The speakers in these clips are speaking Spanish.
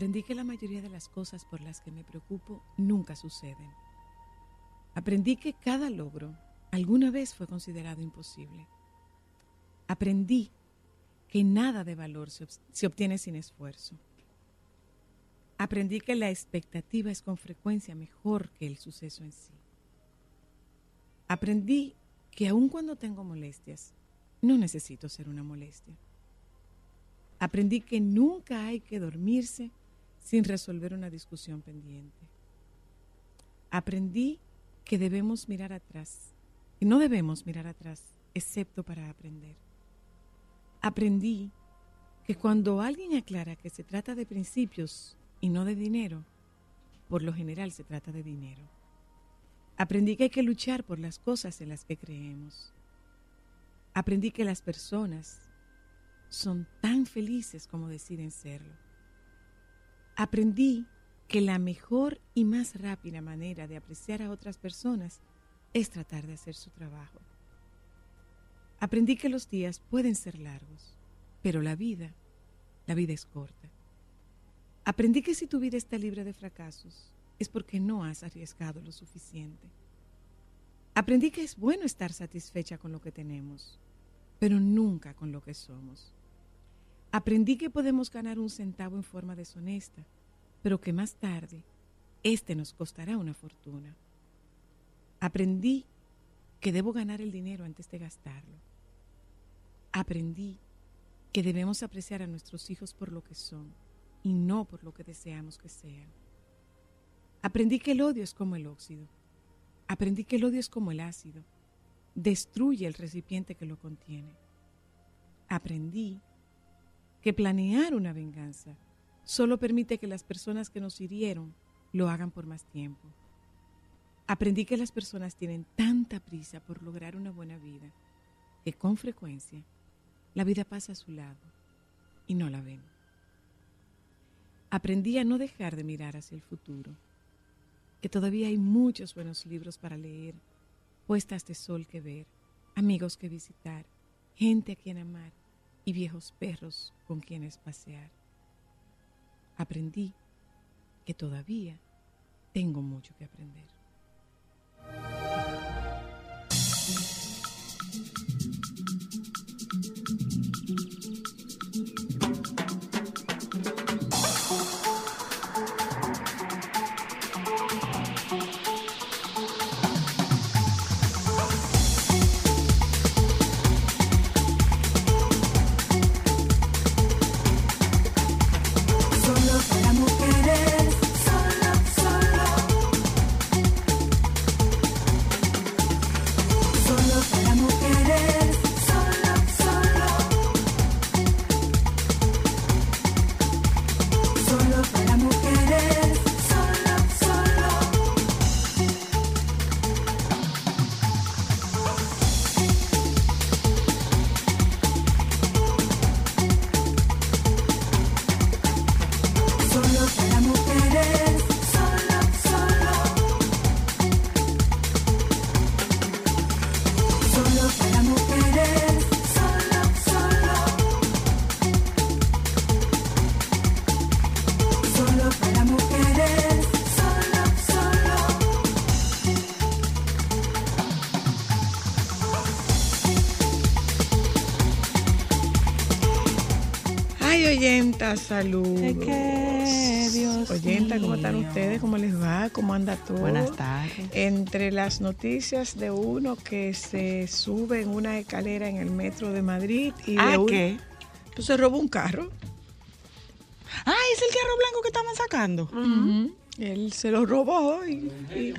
Aprendí que la mayoría de las cosas por las que me preocupo nunca suceden. Aprendí que cada logro alguna vez fue considerado imposible. Aprendí que nada de valor se, se obtiene sin esfuerzo. Aprendí que la expectativa es con frecuencia mejor que el suceso en sí. Aprendí que aun cuando tengo molestias, no necesito ser una molestia. Aprendí que nunca hay que dormirse sin resolver una discusión pendiente. Aprendí que debemos mirar atrás y no debemos mirar atrás excepto para aprender. Aprendí que cuando alguien aclara que se trata de principios y no de dinero, por lo general se trata de dinero. Aprendí que hay que luchar por las cosas en las que creemos. Aprendí que las personas son tan felices como deciden serlo. Aprendí que la mejor y más rápida manera de apreciar a otras personas es tratar de hacer su trabajo. Aprendí que los días pueden ser largos, pero la vida, la vida es corta. Aprendí que si tu vida está libre de fracasos es porque no has arriesgado lo suficiente. Aprendí que es bueno estar satisfecha con lo que tenemos, pero nunca con lo que somos. Aprendí que podemos ganar un centavo en forma deshonesta, pero que más tarde este nos costará una fortuna. Aprendí que debo ganar el dinero antes de gastarlo. Aprendí que debemos apreciar a nuestros hijos por lo que son y no por lo que deseamos que sean. Aprendí que el odio es como el óxido. Aprendí que el odio es como el ácido. Destruye el recipiente que lo contiene. Aprendí que planear una venganza solo permite que las personas que nos hirieron lo hagan por más tiempo. Aprendí que las personas tienen tanta prisa por lograr una buena vida que con frecuencia la vida pasa a su lado y no la ven. Aprendí a no dejar de mirar hacia el futuro, que todavía hay muchos buenos libros para leer, puestas de sol que ver, amigos que visitar, gente a quien amar y viejos perros con quienes pasear. Aprendí que todavía tengo mucho que aprender. Oyentas, saludos. ¿De qué, Dios Oyentas, ¿cómo están ustedes? ¿Cómo les va? ¿Cómo anda todo? Buenas tardes. Entre las noticias de uno que se sube en una escalera en el metro de Madrid y ¿Ah, de un- qué? Pues se robó un carro. Ah, es el carro blanco que estaban sacando. Él se lo robó y, y-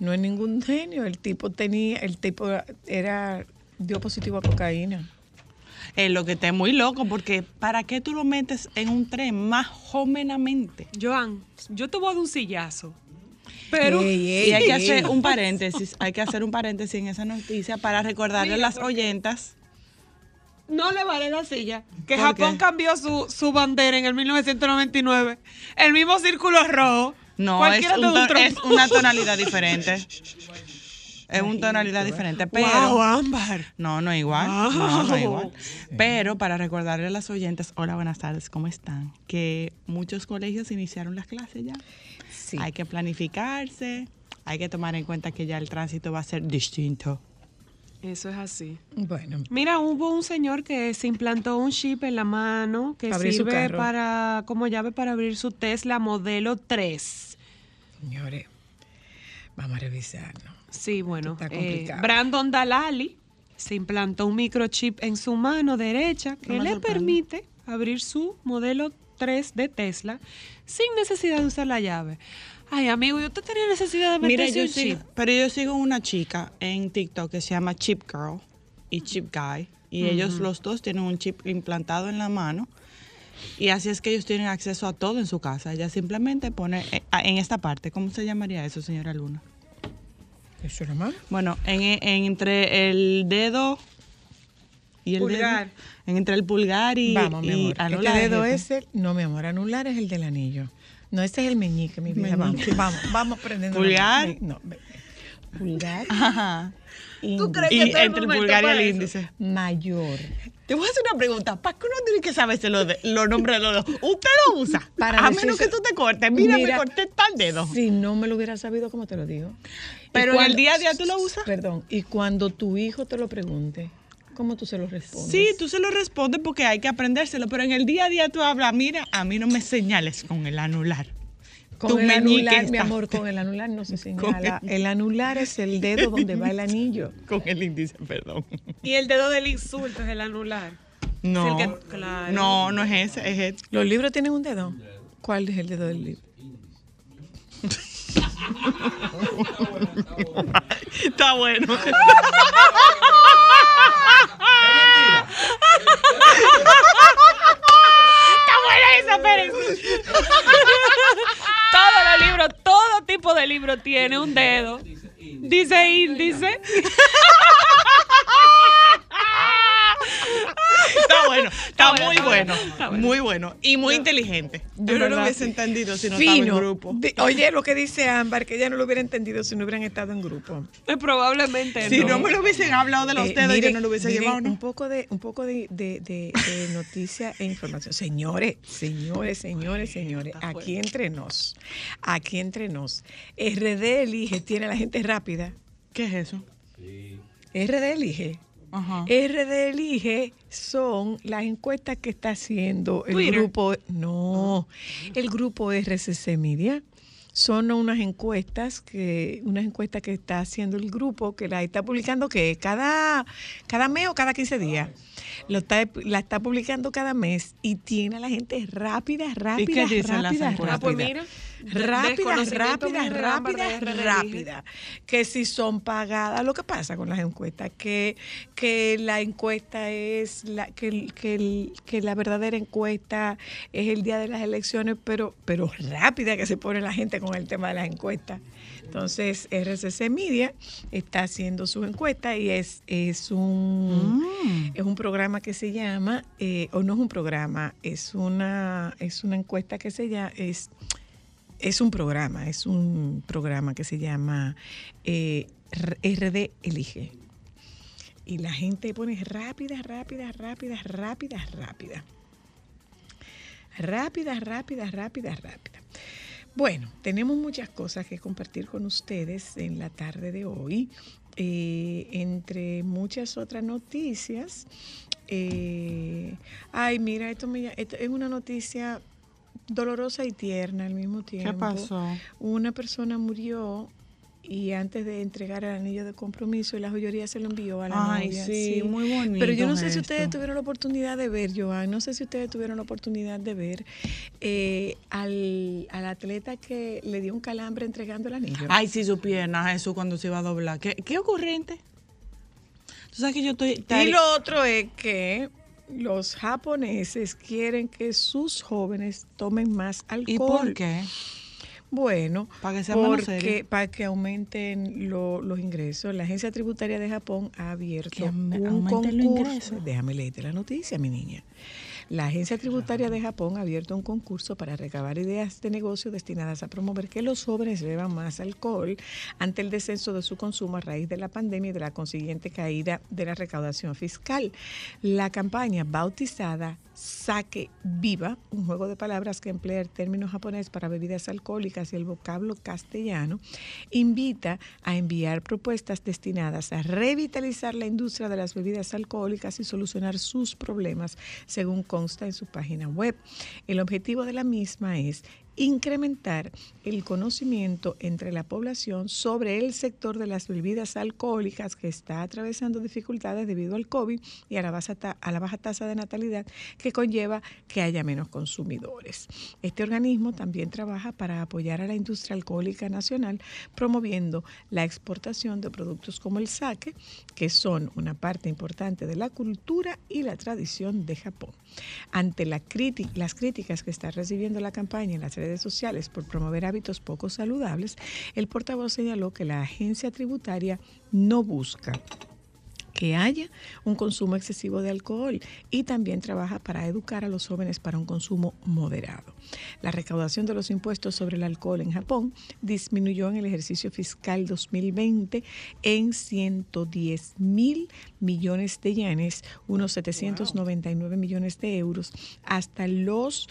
No es ningún genio. El tipo tenía, el tipo era, dio positivo a cocaína. Es lo que está muy loco, porque ¿para qué tú lo metes en un tren más jovenamente? Joan, yo te voy a dar un sillazo. Pero Ey, ey, Y hay que hacer un paréntesis, hay que hacer un paréntesis en esa noticia para recordarle a Mira, las porque- oyentas. no le vale la silla. Que ¿Por Japón qué? cambió su, su bandera en el 1999. El mismo círculo rojo. No, es, un es una tonalidad diferente. Es una tonalidad diferente, pero... Wow, Ámbar. No, no es igual. No, no es igual. Wow. Pero para recordarle a las oyentes, hola, buenas tardes, ¿cómo están? Que muchos colegios iniciaron las clases ya. Sí. Hay que planificarse, hay que tomar en cuenta que ya el tránsito va a ser distinto. Eso es así. Bueno, Mira, hubo un señor que se implantó un chip en la mano que abrir sirve para como llave para abrir su Tesla modelo 3. señores, vamos a revisarnos. Sí, bueno. Está eh. Brandon Dalali se implantó un microchip en su mano derecha que No le permite abrir su modelo 3 de Tesla sin necesidad de usar la llave. Ay, amigo, yo te tenía necesidad de Mira, meterse yo un sigo, chip. pero yo sigo una chica en TikTok que se llama Chip Girl y Chip Guy. Y ellos los dos tienen un chip implantado en la mano. Y así es que ellos tienen acceso a todo en su casa. Ella simplemente pone eh, en esta parte, ¿cómo se llamaría eso, señora Luna? ¿Eso es lo malo? Bueno, en, en- entre el dedo y el Pulgar. dedo. en- entre el pulgar y, Vamos, mi y amor. anular este dedo es el, no, mi amor, anular es el del anillo. No, este es el meñique, mi vida. Meñique. Vamos, vamos, vamos aprendiendo. Pulgar. Me- No, me- pulgar. Ajá. Índice, crees Y que todo el entre el pulgar y el índice. Mayor. Te voy a hacer una pregunta. ¿Para qué uno tiene que saberse los, nombres de los dedos? ¿Usted lo usa? Para a menos que tú te cortes. Mira, Mira, me corté tal dedo. Si no me lo hubiera sabido, ¿cómo te lo digo? Y Pero en el día a día tú lo usas. Perdón, y cuando tu hijo te lo pregunte, ¿cómo tú se lo respondes? Sí, tú se lo respondes porque hay que aprendérselo, pero en el día a día tú hablas, mira, a mí no me señales con el anular. Con tu el meñique anular, mi está- amor, con el anular no se señala. el- El anular es el dedo donde va el anillo. Con el índice, perdón. Y el dedo del insulto es el anular. No, Es el que- claro. no, no es ese, es este. ¿Los libros tienen un dedo? ¿Cuál es el dedo del libro? Está bueno. Está buena esa, espérense. Todos los libros, todo tipo de libro tiene un dedo. Dice índice. Está bueno, está, muy bueno, bueno, está bueno. muy bueno y muy inteligente. Yo no lo hubiese sí. entendido si no estaba en grupo. Oye, lo que dice Ámbar, que ella no lo hubiera entendido si no hubieran estado en grupo. Eh, Probablemente Si no. no me lo hubiesen hablado de los Eh, dedos, miren, yo no lo hubiese llevado, Un ¿no? poco de, un poco de, de, de- de noticia e información. Señores, señores, señores, señores, aquí entre nos, aquí entre nos. RD Elige tiene a la gente rápida. ¿Qué es eso? RD Elige. Ajá. RD Elige son las encuestas que está haciendo el Twitter. grupo, no, el grupo RCC Media. Son unas encuestas que, unas encuestas que está haciendo el grupo, que la está publicando que cada, cada mes o cada 15 días. Lo está, la está publicando cada mes y tiene a la gente rápida, rápida, qué dicen las rápida, encuestas? Ah, pues rápida. mira. Rápida, rápida, rápida, rápida. Que si son pagadas, lo que pasa con las encuestas, que, que la encuesta es, la, que, que, que la verdadera encuesta es el día de las elecciones, pero, pero rápida que se pone la gente con el tema de las encuestas. Entonces, RCC Media está haciendo su encuesta y es, es un Mm. es un programa que se llama, eh, o no es un programa, es una, es una encuesta que se llama, es, es un programa, es un programa que se llama eh, RD Elige. Y la gente pone rápida, rápida, rápida, rápida, rápida. Rápida, rápida, rápida, rápida. Bueno, tenemos muchas cosas que compartir con ustedes en la tarde de hoy. Eh, entre muchas otras noticias. eh, ay, mira, esto, me, esto es una noticia dolorosa y tierna al mismo tiempo. ¿Qué pasó? Una persona murió y antes de entregar el anillo de compromiso, la joyería se lo envió a la Ay, novia. sí, muy bonito Pero yo no sé si ustedes tuvieron la oportunidad de ver, Joan, no sé si ustedes tuvieron la oportunidad de ver eh, al, al atleta que le dio un calambre entregando el anillo. Ay, sí, su pierna, Jesús, cuando se iba a doblar. ¿Qué, qué ocurrente? Tú sabes que yo estoy... Y lo otro es que los japoneses quieren que sus jóvenes tomen más alcohol. ¿Y por qué? Bueno, Para que sea porque para que aumenten lo- los ingresos. La Agencia Tributaria de Japón ha Que abierto aume- un concurso. ingresos. Déjame leerte la noticia, mi niña. La Agencia Tributaria de Japón ha abierto un concurso para recabar ideas de negocio destinadas a promover que los jóvenes beban más alcohol ante el descenso de su consumo a raíz de la pandemia y de la consiguiente caída de la recaudación fiscal. La campaña bautizada Sake Viva, un juego de palabras que emplea el término japonés para bebidas alcohólicas y el vocablo castellano, invita a enviar propuestas destinadas a revitalizar la industria de las bebidas alcohólicas y solucionar sus problemas, según consta en su página web. El objetivo de la misma es incrementar el conocimiento entre la población sobre el sector de las bebidas alcohólicas que está atravesando dificultades debido al COVID y a la, baja a la baja tasa de natalidad que conlleva que haya menos consumidores. Este organismo también trabaja para apoyar a la industria alcohólica nacional, promoviendo la exportación de productos como el sake, que son una parte importante de la cultura y la tradición de Japón. Ante la las críticas que está recibiendo la campaña en las redes sociales por promover hábitos poco saludables, el portavoz señaló que la agencia tributaria no busca que haya un consumo excesivo de alcohol y también trabaja para educar a los jóvenes para un consumo moderado. La recaudación de los impuestos sobre el alcohol en Japón disminuyó en el ejercicio fiscal 2020 en 110 mil millones de yenes, unos 799 millones de euros, hasta los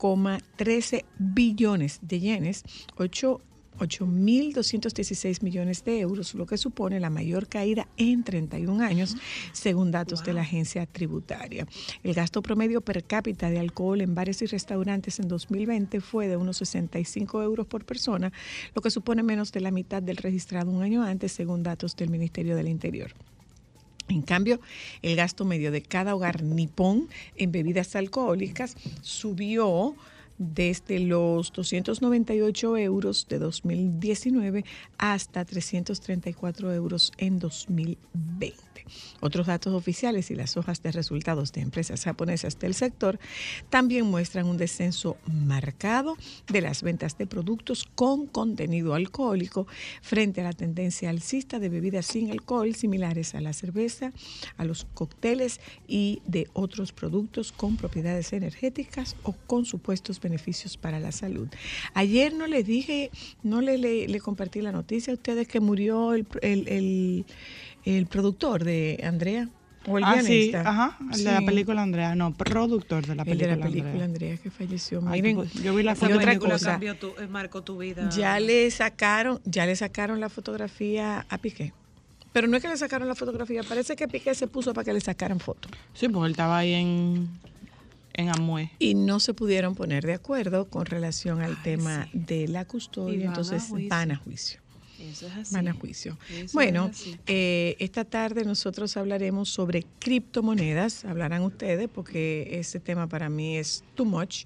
1,13 billones de yenes, 8 8.216 millones de euros, lo que supone la mayor caída en 31 años, según datos de la agencia tributaria. El gasto promedio per cápita de alcohol en bares y restaurantes en 2020 fue de unos 65 euros por persona, lo que supone menos de la mitad del registrado un año antes, según datos del Ministerio del Interior. En cambio, el gasto medio de cada hogar nipón en bebidas alcohólicas subió desde los 298 euros de 2019 hasta 334 euros en 2020. Otros datos oficiales y las hojas de resultados de empresas japonesas del sector también muestran un descenso marcado de las ventas de productos con contenido alcohólico frente a la tendencia alcista de bebidas sin alcohol similares a la cerveza, a los cócteles y de otros productos con propiedades energéticas o con supuestos beneficios para la salud. Ayer no les dije, no le, le- compartí la noticia a ustedes que murió el- el productor de Andrea. O el ah, sí, guionista. ajá, el de la Sí. película Andrea, no, productor de la El película, de la película Andrea. Andrea que falleció. Ay, Miren, yo vi la y foto otra cosa, cambió tu, eh, marcó tu vida. ya le sacaron, ya le sacaron la fotografía a Piqué. Pero no es que le sacaron la fotografía, parece que Piqué se puso para que le sacaran foto. Sí, porque él estaba ahí en, en Amue. Y no se pudieron poner de acuerdo con relación al tema de la Y custodia, van entonces van a juicio. Eso es así. Van a juicio. Eso Bueno, eh, esta tarde nosotros hablaremos sobre criptomonedas. Hablarán ustedes porque ese tema para mí es too much.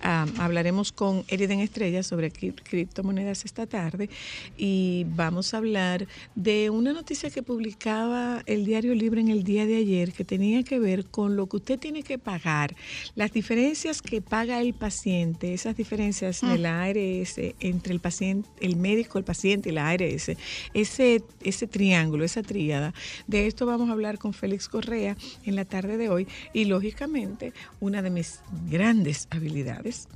Ah, hablaremos con Eriden Estrella sobre cri- criptomonedas esta tarde y vamos a hablar de una noticia que publicaba el Diario Libre en el día de ayer que tenía que ver con lo que usted tiene que pagar, las diferencias que paga el paciente, esas diferencias de la ARS entre el paciente, el médico, el paciente y la ARS, ese, ese triángulo, esa tríada. De esto vamos a hablar con Félix Correa en la tarde de hoy y lógicamente una de mis grandes habilidades,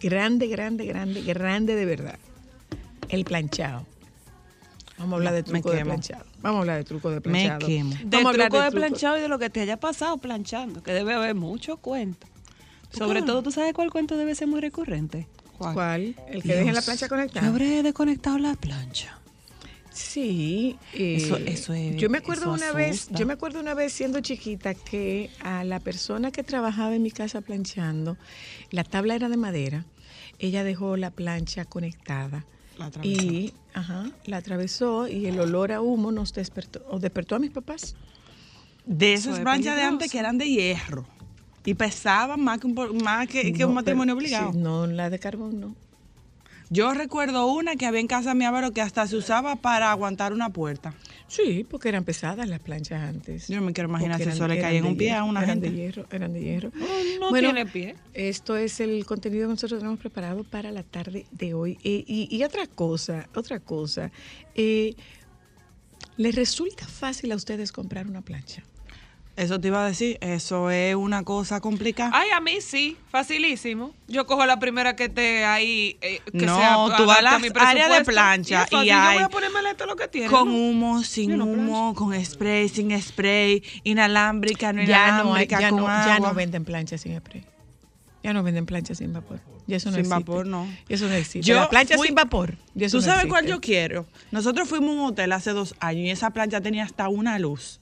grande, grande, grande, grande de verdad, el planchado. Vamos a hablar de Me truco de planchado. Vamos a hablar de truco de Me planchado. quemo. De Vamos a hablar truco de truco- planchado y de lo que te haya pasado planchando, que debe haber mucho cuento. Sobre todo, ¿tú sabes cuál cuento debe ser muy recurrente? ¿Cuál? El que deje la plancha Yo conectada. habré desconectado la plancha. Sí, eh, Eso- eso es- yo me acuerdo una vez, yo me acuerdo una vez siendo chiquita que a la persona que trabajaba en mi casa planchando, la tabla era de madera, ella dejó la plancha conectada La atravesó. y ajá, la atravesó y el olor a humo nos despertó, o despertó a mis papás. De esas es planchas de antes que eran de hierro. Y pesaban más que un, más que, que No, un matrimonio pero- obligado. sí, no, la de carbón no. Yo recuerdo una que había en casa de mi abuelo que hasta se usaba para aguantar una puerta. Sí, porque eran pesadas las planchas antes. Yo no me quiero imaginar si eso le caía en un pie a una eran gente. de hierro, eran de hierro. no Bueno, tiene pie. Esto es el contenido que nosotros tenemos preparado para la tarde de hoy. Eh, y, y otra cosa, otra cosa. eh, ¿Les resulta fácil a ustedes comprar una plancha? Eso te iba a decir, eso es una cosa complicada. Ay, a mí sí, facilísimo. Yo cojo la primera que esté ahí. eh, que No, sea, tú vas a mi áreas de plancha y yo hay voy a ponerme esto lo que tiene. Con humo, sin Yo no humo, con spray, sin spray, inalámbrica, no Ya no, hay- inalámbrica, ya, con no, ya agua. no venden planchas sin spray. Ya no venden planchas sin vapor. Ya eso no Sin existe. vapor, no. Eso no existe. Yo la plancha fui- sin vapor. ya eso ¿Tú no sabes cuál yo quiero? Nosotros fuimos a un hotel hace dos años y esa plancha tenía hasta una luz.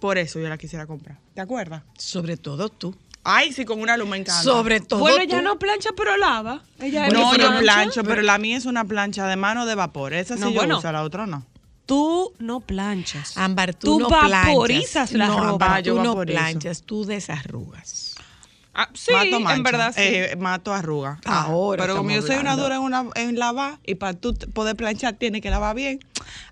Por eso yo la quisiera comprar. ¿Te acuerdas? Sobre todo tú. Ay, sí, con una me encanta. Sobre todo Bueno, tú. ella no plancha, pero lava. Ella es No, yo plancha. plancho, pero la mía es una plancha de mano de vapor. Esa sí No, yo bueno. uso, la otra no. Tú no planchas. Ámbar, tú, Tú no vaporizas planchas. la no, ropa. Ámbar, yo tú no vaporizo. planchas, tú desarrugas. Ah, sí, mato en verdad sí. eh, mato arruga. Ahora Pero como yo soy una dura en, una, en lavar y para tú poder planchar tienes que lavar bien,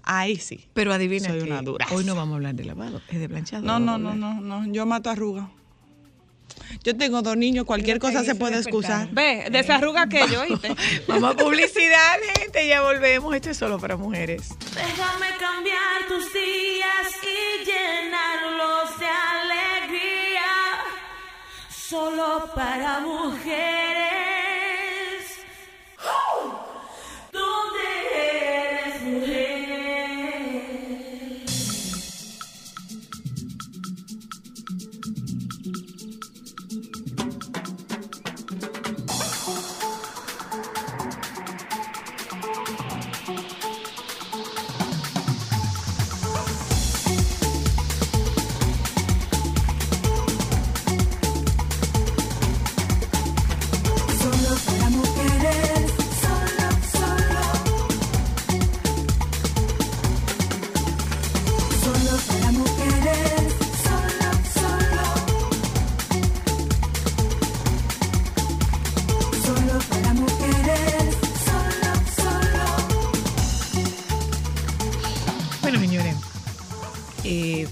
ahí sí. Pero adivina Soy que una dura. hoy no vamos a hablar de lavado, es de planchado. No, no, no, no, no, yo mato arruga. Yo tengo dos niños, cualquier cosa se puede excusar. Ve, desarruga aquello, ¿oíste? Vamos a publicidad, gente, ya volvemos. Esto es solo para mujeres. Déjame cambiar tus días y llenarlos de alegría. Solo para mujeres.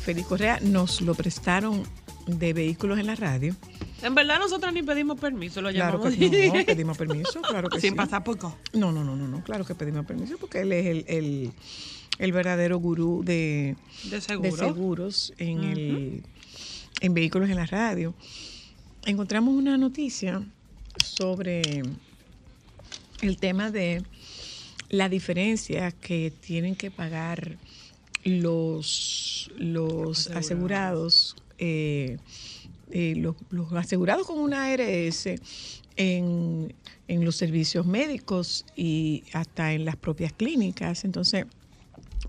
Félix Correa nos lo prestaron de vehículos en la radio. En verdad nosotros ni pedimos permiso, lo Claro llamamos. que no, pedimos permiso, claro que Sin sí. pasar por co. No, no, no, no, no, claro que pedimos permiso porque él es el, el, el verdadero gurú de, De seguro. de seguros en, el, en vehículos en la radio. Encontramos una noticia sobre el tema de la diferencia que tienen que pagar los, los asegurados, eh, eh, los, los asegurados con una ARS en, en los servicios médicos y hasta en las propias clínicas. Entonces,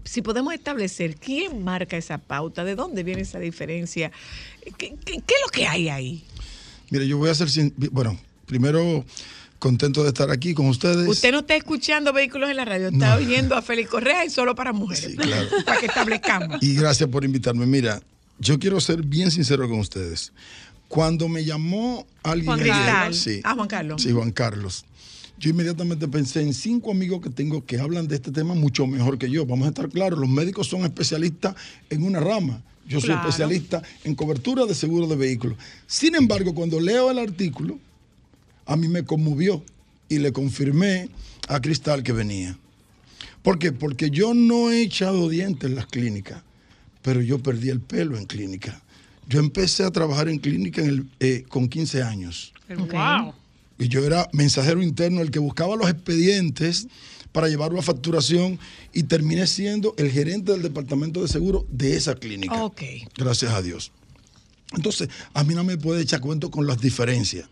si podemos establecer quién marca esa pauta, de dónde viene esa diferencia, ¿qué, qué- qué es lo que hay ahí? Mire, yo voy a hacer, sin- bueno, primero contento de estar aquí con ustedes. Usted no está escuchando vehículos en la radio, está oyendo a Félix Correa y solo para mujeres. Sí, claro. Para que establezcamos. Y gracias por invitarme. Mira, yo quiero ser bien sincero con ustedes. Cuando me llamó alguien Juan Carlos. sí, Ah, Juan Carlos. Sí, Juan Carlos. Yo inmediatamente pensé en cinco amigos que tengo que hablan de este tema mucho mejor que yo. Vamos a estar claros, los médicos son especialistas en una rama. Yo soy Claro. especialista en cobertura de seguro de vehículos. Sin embargo, cuando leo el artículo, a mí me conmovió y le confirmé a Cristal que venía. ¿Por qué? Porque yo no he echado dientes en las clínicas, pero yo perdí el pelo en clínica. Yo empecé a trabajar en clínica en el- eh, con 15 años. Wow. Y yo era mensajero interno, el que buscaba los expedientes para llevarlo a facturación y terminé siendo el gerente del departamento de seguro de esa clínica. Ok. Gracias a Dios. Entonces, a mí no me puede echar cuento con las diferencias.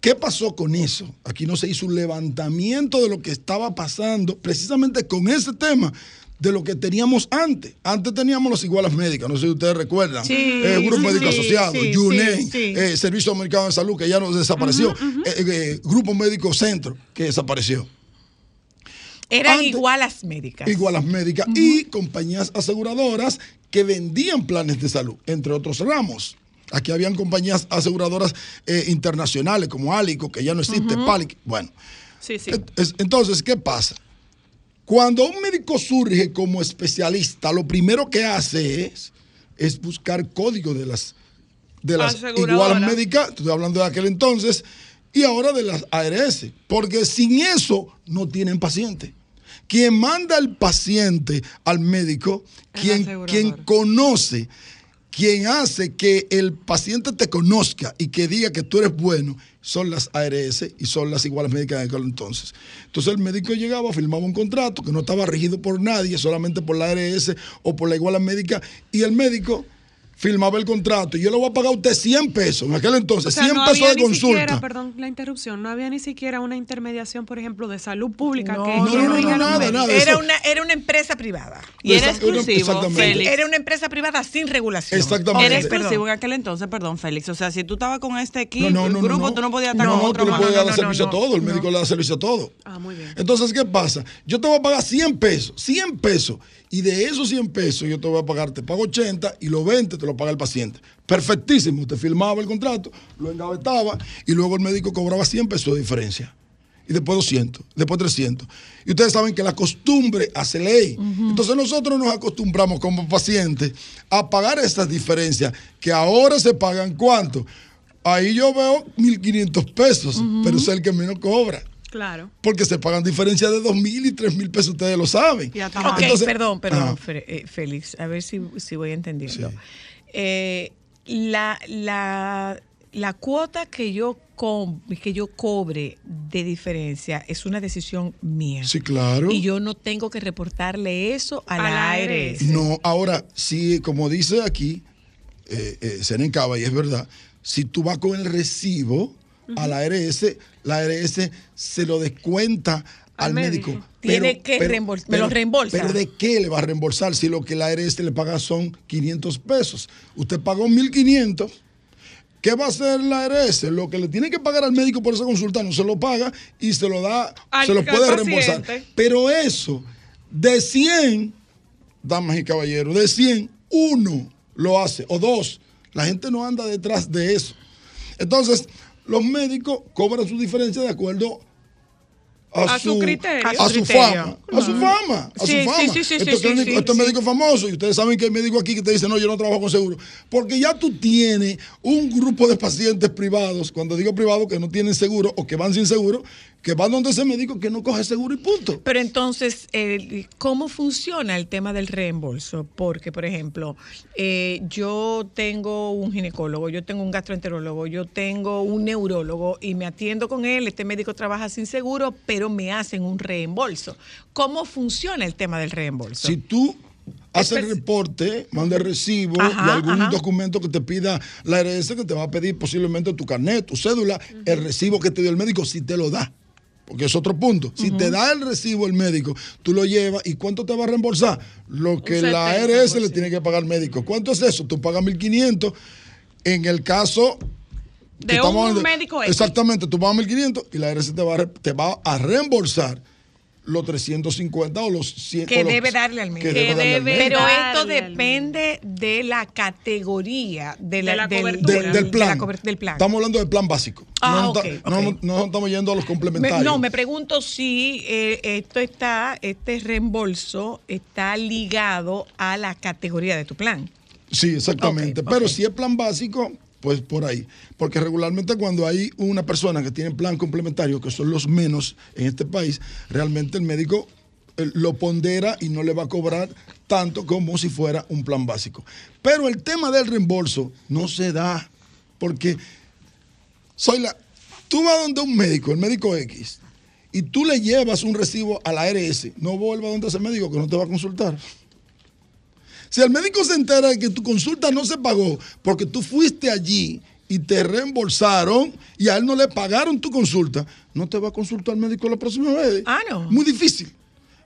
¿Qué pasó con eso? Aquí no se hizo un levantamiento de lo que estaba pasando precisamente con ese tema de lo que teníamos antes. Antes teníamos los igualas médicas, no sé si ustedes recuerdan. Sí, Eh, Grupo Médico sí, Asociado, sí, UNEN, eh, Servicio Americano de Salud, que ya nos desapareció. Eh, Grupo Médico Centro, que desapareció. Eran Antes- igualas médicas. igualas médicas y compañías aseguradoras que vendían planes de salud, entre otros ramos. Aquí habían compañías aseguradoras eh, internacionales como Alico, que ya no existe, Palic. Bueno, Sí, sí. entonces, ¿qué pasa? Cuando un médico surge como especialista, lo primero que hace es, es buscar código de las, de las médicas, estoy hablando de aquel entonces, y ahora de las ARS, porque sin eso no tienen paciente. Quien manda al paciente al médico, quien, quien conoce, quien hace que el paciente te conozca y que diga que tú eres bueno, son las ARS y son las igualas médicas de aquel entonces. Entonces el médico llegaba, firmaba un contrato que no estaba regido por nadie, solamente por la ARS o por la iguala médica, y el médico firmaba el contrato y yo le voy a pagar a usted 100 pesos en aquel entonces, O sea, 100 no pesos había de ni consulta. siquiera, perdón la interrupción, no había ni siquiera una intermediación, por ejemplo, de salud pública No, que no, no, no, no, nada, nada. Era eso- una, era una empresa privada. Y era exclusivo, exactamente. Félix. Era una empresa privada sin regulación. Exactamente. Era exclusivo perdón. en aquel entonces, perdón, Félix. O sea, si tú estabas con este equipo, No, no, no, el grupo, no, tú no podías estar no, con no, otro tú le no, dar no, servicio no, a todo, el no. médico le da servicio a todo. Ah, muy bien. Entonces, ¿qué pasa? Yo te voy a pagar 100 pesos, 100 pesos, y de esos 100 pesos yo te voy a pagar, te pago 80 y los 20 te lo paga el paciente. Perfectísimo, usted firmaba el contrato, lo engavetaba y luego el médico cobraba 100 pesos de diferencia. Y después 200, después 300. Y ustedes saben que la costumbre hace ley. Entonces nosotros nos acostumbramos como pacientes a pagar estas diferencias que ahora se pagan cuánto. Ahí yo veo 1.500 pesos, pero es el que menos cobra Claro. porque se pagan diferencias de dos mil y tres mil pesos, ustedes lo saben. Y hasta Ok. Entonces- perdón, perdón, eh, Félix, a ver si, si voy entendiendo. Sí. Eh, la, la, la cuota que yo, com- que yo cobre de diferencia es una decisión mía. Sí, claro. Y yo no tengo que reportarle eso a, A la ARS. No, ahora, sí, como dice aquí, eh, eh, Senen Cava, y es verdad, si tú vas con el recibo a la ARS, la ARS se lo descuenta al, Al médico. médico. Tiene que reembol- me lo reembolsa. Pero ¿de qué le va a reembolsar si lo que la ARS le paga son 500 pesos? Usted pagó 1.500. ¿Qué va a hacer la ARS? Lo que le tiene que pagar al médico por esa consulta no se lo paga y se lo da, Al- se lo puede reembolsar. Pero eso, de 100, damas y caballeros, de 100, uno lo hace, o dos. La gente no anda detrás de eso. Entonces, los médicos cobran su diferencia de acuerdo a, A su criterio. a su fama, a su fama, a Sí, su fama. sí, sí, Estos sí, sí, clínicos- sí, estos sí. médicos famosos, y ustedes saben que hay médicos aquí que te dicen, no, yo no trabajo con seguro. Porque ya tú tienes un grupo de pacientes privados, cuando digo privados, que no tienen seguro o que van sin seguro, que van donde ese médico que no coge seguro y punto. Pero entonces, eh, ¿cómo funciona el tema del reembolso? Porque, por ejemplo, eh, yo tengo un ginecólogo, yo tengo un gastroenterólogo, yo tengo un neurólogo y me atiendo con él. Este médico trabaja sin seguro, pero me hacen un reembolso. ¿Cómo funciona el tema del reembolso? Si tú haces Espe- reporte, manda recibo Ajá, y algún ajá. documento que te pida la ARS que te va a pedir posiblemente tu carnet, tu cédula, el recibo que te dio el médico, si te lo da. Porque es otro punto. Si te da el recibo el médico, tú lo llevas y ¿cuánto te va a reembolsar? Lo que la 70%. ARS le tiene que pagar al médico. ¿Cuánto es eso? Tú pagas 1.500. En el caso... De un hablando- médico. Exactamente, tú pagas 1.500 y la ARS te va, a, te va a reembolsar los 350 o los 100. que debe darle al médico. que debe darle. Pero esto depende de la categoría de la, De la del, cobertura. De- del- del de plan. la cober- del plan. Estamos hablando del plan básico. Ah, no, estamos yendo a los Me- complementarios. no, me pregunto si eh, esto está, este reembolso está ligado a la categoría de tu plan. Sí, exactamente. Pero si es plan básico, pues por ahí. Porque regularmente cuando hay una persona que tiene plan complementario, que son los menos en este país, realmente el médico eh, lo pondera y no le va a cobrar tanto como si fuera un plan básico. Pero el tema del reembolso no se da porque soy la tú vas donde un médico, el médico X, y tú le llevas un recibo a la ARS, no vuelvas donde ese médico que no te va a consultar. Si el médico se entera de que tu consulta no se pagó porque tú fuiste allí y te reembolsaron y a él no le pagaron tu consulta, no te va a consultar el médico la próxima vez. Ah, no. Muy difícil,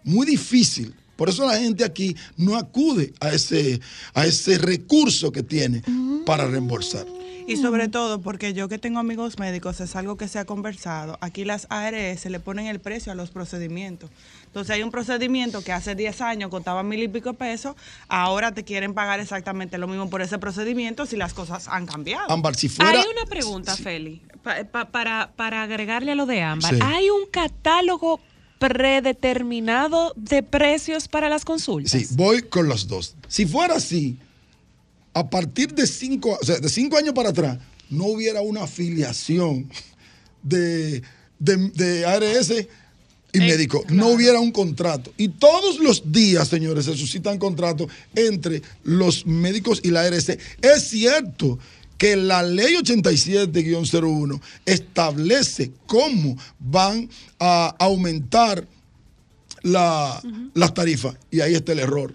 muy difícil. Por eso la gente aquí no acude a ese, a ese recurso que tiene para reembolsar. Y sobre todo porque yo que tengo amigos médicos es algo que se ha conversado. Aquí las ARS le ponen el precio a los procedimientos. Entonces hay un procedimiento que hace 10 años costaba mil y pico pesos, ahora te quieren pagar exactamente lo mismo por ese procedimiento si las cosas han cambiado. Ámbar, si fuera... Hay una pregunta, Feli, pa- pa- para, para agregarle a lo de Ámbar. Sí. ¿Hay un catálogo predeterminado de precios para las consultas? Sí, voy con los dos. Si fuera así, a partir de cinco, o sea, de cinco años para atrás, no hubiera una afiliación de, de, de ARS y médico. No hubiera un contrato. Y todos los días, señores, se suscitan contratos entre los médicos y la ARS. Es cierto que la ley 87-01 establece cómo van a aumentar la- las tarifas. Y ahí está el error.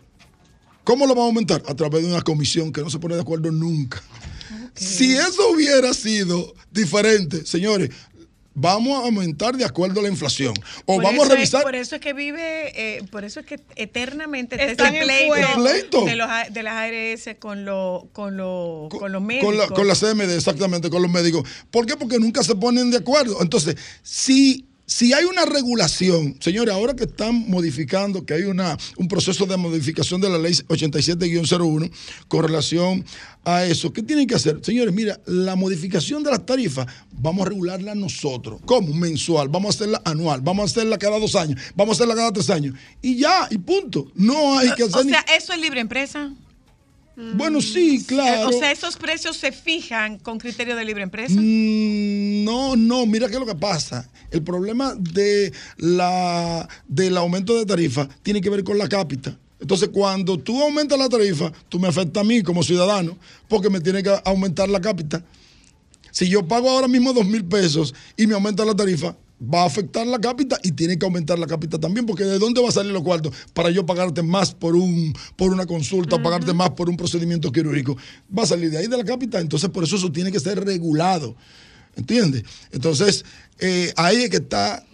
¿Cómo lo va a aumentar? A través de una comisión que no se pone de acuerdo nunca. Si eso hubiera sido diferente, señores, vamos a aumentar de acuerdo a la inflación. O Por vamos a es- revisar. por eso es que vive, eh, por eso es que eternamente está Están ese en pleito. El pleito. De, los, de las ARS con, lo- con, lo- con los médicos. Con la, con la CMD, exactamente, con los médicos. ¿Por qué? Porque nunca se ponen de acuerdo. Entonces, si, si hay una regulación, señores, ahora que están modificando, que hay una, un proceso de modificación de la ley 87-01 con relación a eso, ¿qué tienen que hacer? Señores, mira, la modificación de las tarifas, vamos a regularla nosotros. ¿Cómo? Mensual, vamos a hacerla anual, vamos a hacerla cada dos años, vamos a hacerla cada tres años. Y ya, y punto. No hay que hacer O ni- sea, eso es libre empresa. Bueno, sí, claro. O sea, esos precios se fijan con criterio de libre empresa. Mm, No, no, mira qué es lo que pasa. El problema de la, del aumento de tarifa tiene que ver con la cápita. Entonces, cuando tú aumentas la tarifa, tú me afecta a mí como ciudadano, porque me tiene que aumentar la cápita. Si yo pago ahora mismo dos mil pesos y me aumenta la tarifa, va a afectar la cápita y tiene que aumentar la cápita también, porque ¿de dónde va a salir los cuartos? Para yo pagarte más por, un, por una consulta, pagarte más por un procedimiento quirúrgico. Va a salir de ahí de la cápita, entonces por eso eso tiene que ser regulado. ¿Entiendes? Entonces, eh, ahí es que está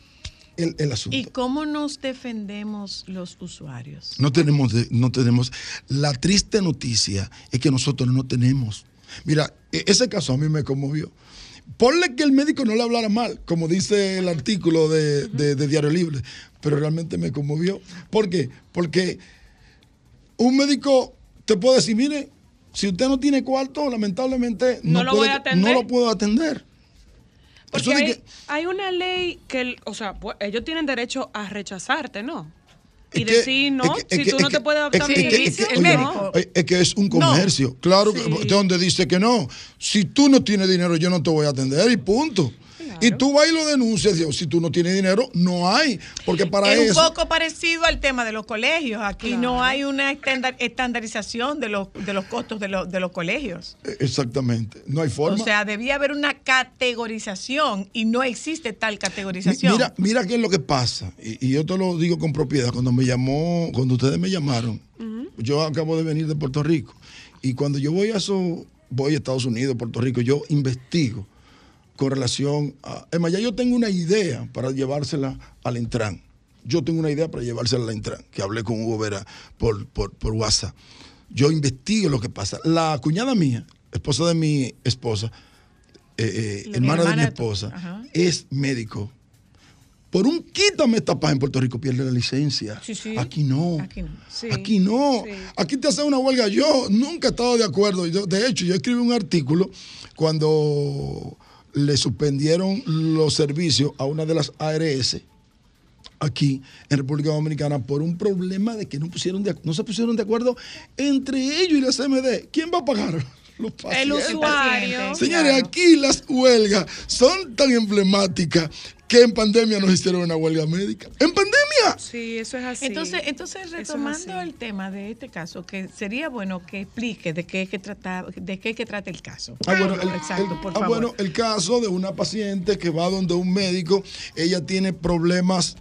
el, el asunto. ¿Y cómo nos defendemos los usuarios? No tenemos, no tenemos. La triste noticia es que nosotros no tenemos. Mira, e- ese caso a mí me conmovió. Ponle que el médico no le hablara mal, como dice el artículo de, de- de Diario Libre, pero realmente me conmovió. ¿Por qué? Porque un médico te puede decir, mire, si usted no tiene cuarto, lamentablemente No lo puede- voy a atender. No lo puedo atender. Porque hay, que- hay una ley que, o sea, pues, ellos tienen derecho a rechazarte, ¿no? Y que- decir, no, es que- si es tú no te puedes es adoptar que- mi es que- servicio, es que- oye. Es es que es un comercio. Claro, que Sí. donde dice que no. Si tú no tienes dinero, yo no te voy a atender y punto. Y tú vas y lo denuncias. Dios, si tú no tienes dinero, no hay. Porque para es eso. un poco parecido al tema de los colegios. Aquí no hay una estanda- estandarización de los, de los costos de, los- de los colegios. Eh, Exactamente. No hay forma. O sea, debía haber una categorización y no existe tal categorización. Mira, mira qué es lo que pasa. Y, y yo te lo digo con propiedad. Cuando me llamó, cuando ustedes me llamaron, yo acabo de venir de Puerto Rico. Y cuando yo voy a eso, voy a Estados Unidos, Puerto Rico, yo investigo con relación a. Es más, ya yo tengo una idea para llevársela al Intran. Yo tengo una idea para llevársela al Intran, que hablé con Hugo Vera por, por, por WhatsApp. Yo investigo lo que pasa. La cuñada mía, esposa de mi esposa, eh, eh, hermana, de mi esposa, ajá. es médico. Por un quítame esta paz en Puerto Rico pierde la licencia. Sí, sí. Aquí no. Aquí no. Sí, Aquí no. Aquí te hacen una huelga. Yo nunca he estado de acuerdo. Yo, de hecho, yo escribí un artículo cuando le suspendieron los servicios a una de las ARS aquí en República Dominicana por un problema de que no, pusieron de, no se pusieron de acuerdo entre ellos y la CMD. ¿Quién va a pagar? Los El pacientes. usuario. Señores, Claro. aquí las huelgas son tan emblemáticas que en pandemia nos hicieron una huelga médica. ¡En pandemia! Sí, eso es así. Entonces, entonces es retomando así. el tema de este caso, que sería bueno que explique de qué es que trata, de qué es que trata el caso. Ah, bueno, el, Exacto, el- por ah, favor. bueno, el caso de una paciente que va donde un médico, ella tiene problemas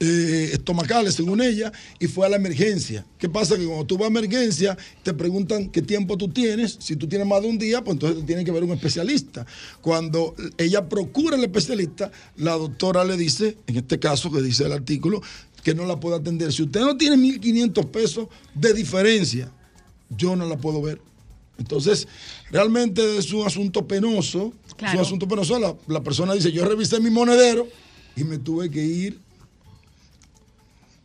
eh, estomacales, según ella, y fue a la emergencia. ¿Qué pasa? Que cuando tú vas a emergencia, te preguntan qué tiempo tú tienes. Si tú tienes más de un día, pues entonces te tiene que ver un especialista. Cuando ella procura el especialista, la doctora le dice, en este caso que dice el artículo, que no la puede atender. Si usted no tiene 1.500 pesos de diferencia, yo no la puedo ver. Entonces, realmente es un asunto penoso. Es Claro. un asunto penoso. La, la persona dice, yo revisé mi monedero y me tuve que ir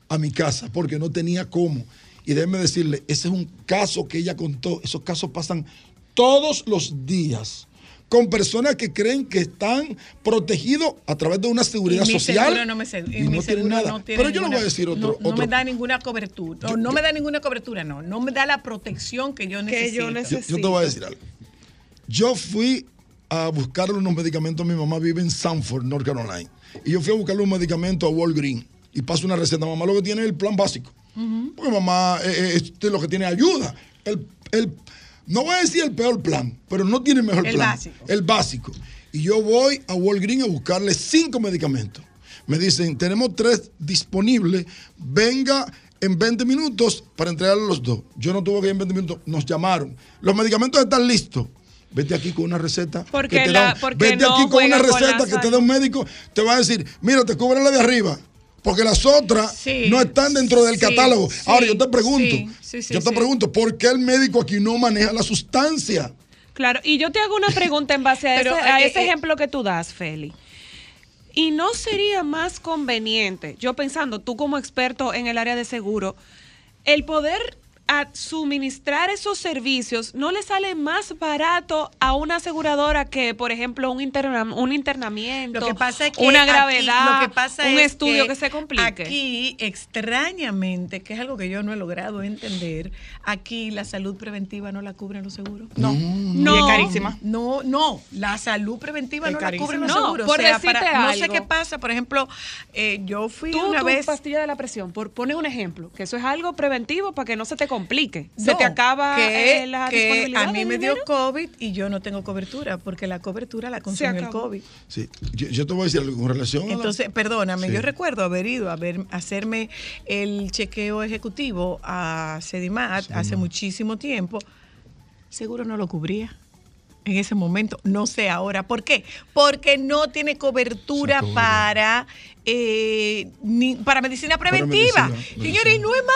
a mi casa porque no tenía cómo. Y déjeme decirle, ese es un caso que ella contó. Esos casos pasan todos los días con personas que creen que están protegidos a través de una seguridad Y mi social. seguro no me y y mi no tienen nada. no tiene Pero yo le voy a decir otro. No, no otro- me da ninguna cobertura. No, Yo- no yo- me da ninguna cobertura, no. No me da la protección que yo Que yo necesito. Yo, yo te voy a decir algo. Yo fui a buscarle unos medicamentos. Mi mamá vive en Sanford, North Carolina. Y yo fui a buscarle un medicamento a Walgreens. Y paso una receta. Mamá lo que tiene es el plan básico. Porque mamá eh, este es lo que tiene ayuda. El, el- no voy a decir el peor plan, pero no tiene mejor El plan. básico. El básico. Y yo voy a Walgreens a buscarle cinco medicamentos. Me dicen, tenemos tres disponibles. Venga en 20 minutos para entregarle los dos. Yo no tuve que ir en 20 minutos. Nos llamaron. Los medicamentos están listos. Vete aquí con una receta. Porque que te la- da un- porque Vete no aquí con una con receta que te da un médico. Te va a decir, mira, te cubre la de arriba. Porque las otras Sí, no están dentro del sí, catálogo. sí, Ahora yo te pregunto, sí, sí, sí, yo te sí. pregunto, ¿por qué el médico aquí no maneja la sustancia? Claro, y yo te hago una pregunta en base a, Pero, ese, a eh, ese eh, ejemplo que tú das, Feli. ¿Y no sería más conveniente, yo pensando, tú como experto en el área de seguro, el poder a suministrar esos servicios no le sale más barato a una aseguradora que, por ejemplo, un, interna- un internamiento, Lo que pasa es que una aquí- gravedad, lo que pasa un es estudio que, se complique? Aquí, extrañamente, que es algo que yo no he logrado entender, aquí la salud preventiva no la cubren los seguros. No, No. Y es carísima. No, no, la salud preventiva Es no la cubren los No, seguros. por decirte no sé qué pasa, por ejemplo, eh, yo fui Tú, una tu vez. pastilla de la presión, por poner un ejemplo, que eso es algo preventivo para que no se te complique. No, se te acaba que, eh, la que a mí me dio. COVID y yo no tengo cobertura porque la cobertura la consumió el. COVID. Sí, yo, yo te voy a decir algo con relación a la- Entonces, perdóname, Sí. yo recuerdo haber ido a ver, hacerme el chequeo ejecutivo a Sedimat hace muchísimo tiempo. Seguro no lo cubría. En ese momento, no sé ahora. ¿Por qué? Porque no tiene cobertura para, eh, ni- para medicina preventiva. medicina, Señores, medicina. y no es más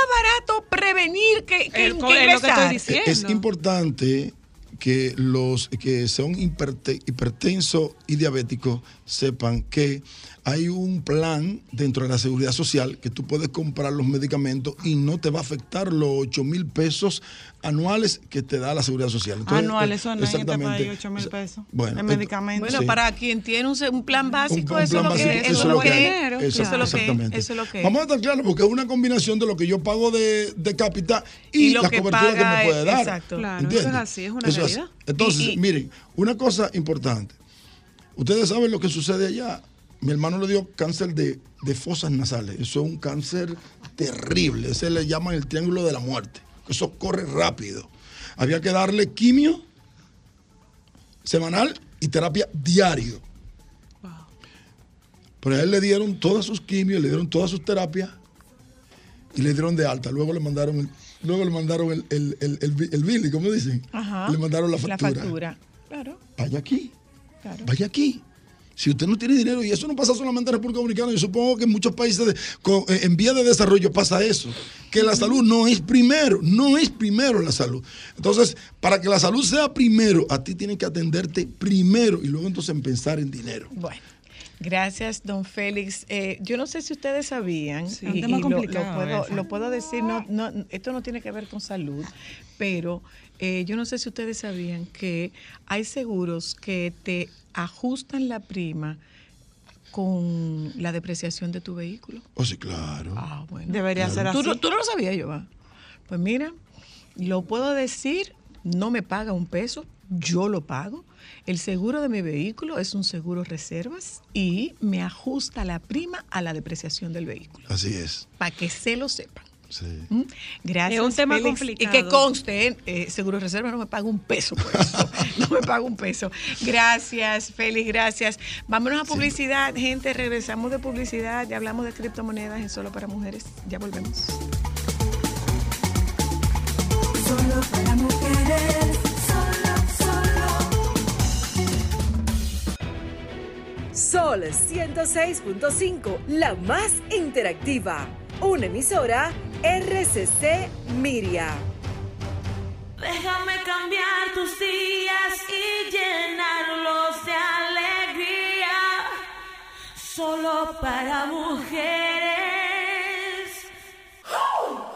barato prevenir que, que, El que co- es lo que ingresar. estoy Es diciendo. importante que los que son hiperte- hipertensos y diabéticos sepan que hay un plan dentro de la seguridad social que tú puedes comprar los medicamentos y no te va a afectar los 8 mil pesos anuales que te da la seguridad social. Entonces, Anual, eh, este exactamente. país, 8 mil pesos. Bueno, en ent- medicamentos. Bueno, Sí. para quien tiene un, plan básico, Un- un eso, plan es lo que, eso es lo que hay. es. Dinero, Eso es lo que es. Exactamente. Eso es lo que es. Vamos a estar claros porque es una combinación de lo que yo pago de, de cápita y, Y lo la que cobertura que paga me puede es- dar. exacto. Claro, eso es así, es una Eso realidad. Entonces, Y- y- miren, una cosa importante. Ustedes saben lo que sucede allá. Mi hermano le dio cáncer de, de fosas nasales. Eso es un cáncer terrible. Ese le llaman el triángulo de la muerte. Eso corre rápido. Había que darle quimio semanal y terapia diario. Pero a él le dieron todas sus quimios, le dieron todas sus terapias y le dieron de alta. Luego le mandaron el, luego le mandaron el, el, el, el, bi- el bill, ¿cómo dicen? Ajá. Le mandaron la factura. La factura. Claro, Vaya aquí, claro. vaya aquí. Si usted no tiene dinero, y eso no pasa solamente en República Dominicana, yo supongo que en muchos países de- con- eh, en vía de desarrollo pasa eso, que la salud no es primero, no es primero la salud. Entonces, para que la salud sea primero, a ti tienen que atenderte primero y luego entonces en pensar en dinero. Bueno. Gracias, don Félix. Eh, yo no sé si ustedes sabían, Sí, un y, tema y lo- puedo, ese. lo puedo decir, no, no, esto no tiene que ver con salud, pero eh, yo no sé si ustedes sabían que hay seguros que te ajustan la prima con la depreciación de tu vehículo. Oh, sí, claro. Ah, bueno. Debería ser ¿Tú, así. no- tú no lo sabías, yo Pues mira, lo puedo decir, no me paga un peso, yo lo pago. El seguro de mi vehículo es un seguro reservas y me ajusta la prima a la depreciación del vehículo, Así es. para que se lo sepan. Sí. ¿Mm? Gracias. Es un tema Félix. complicado. Y que conste, eh, Seguro Reserva no me paga un peso por eso. no me paga un peso. Gracias, Félix, gracias. Vámonos a publicidad, gente. Regresamos de publicidad. Ya hablamos de criptomonedas en Solo para Mujeres. Ya volvemos. Solo para mujeres, solo, solo. Sol 106.5, la más interactiva. Una emisora RCC Miria. Déjame cambiar tus días y llenarlos de alegría. Solo para mujeres. ¿Dónde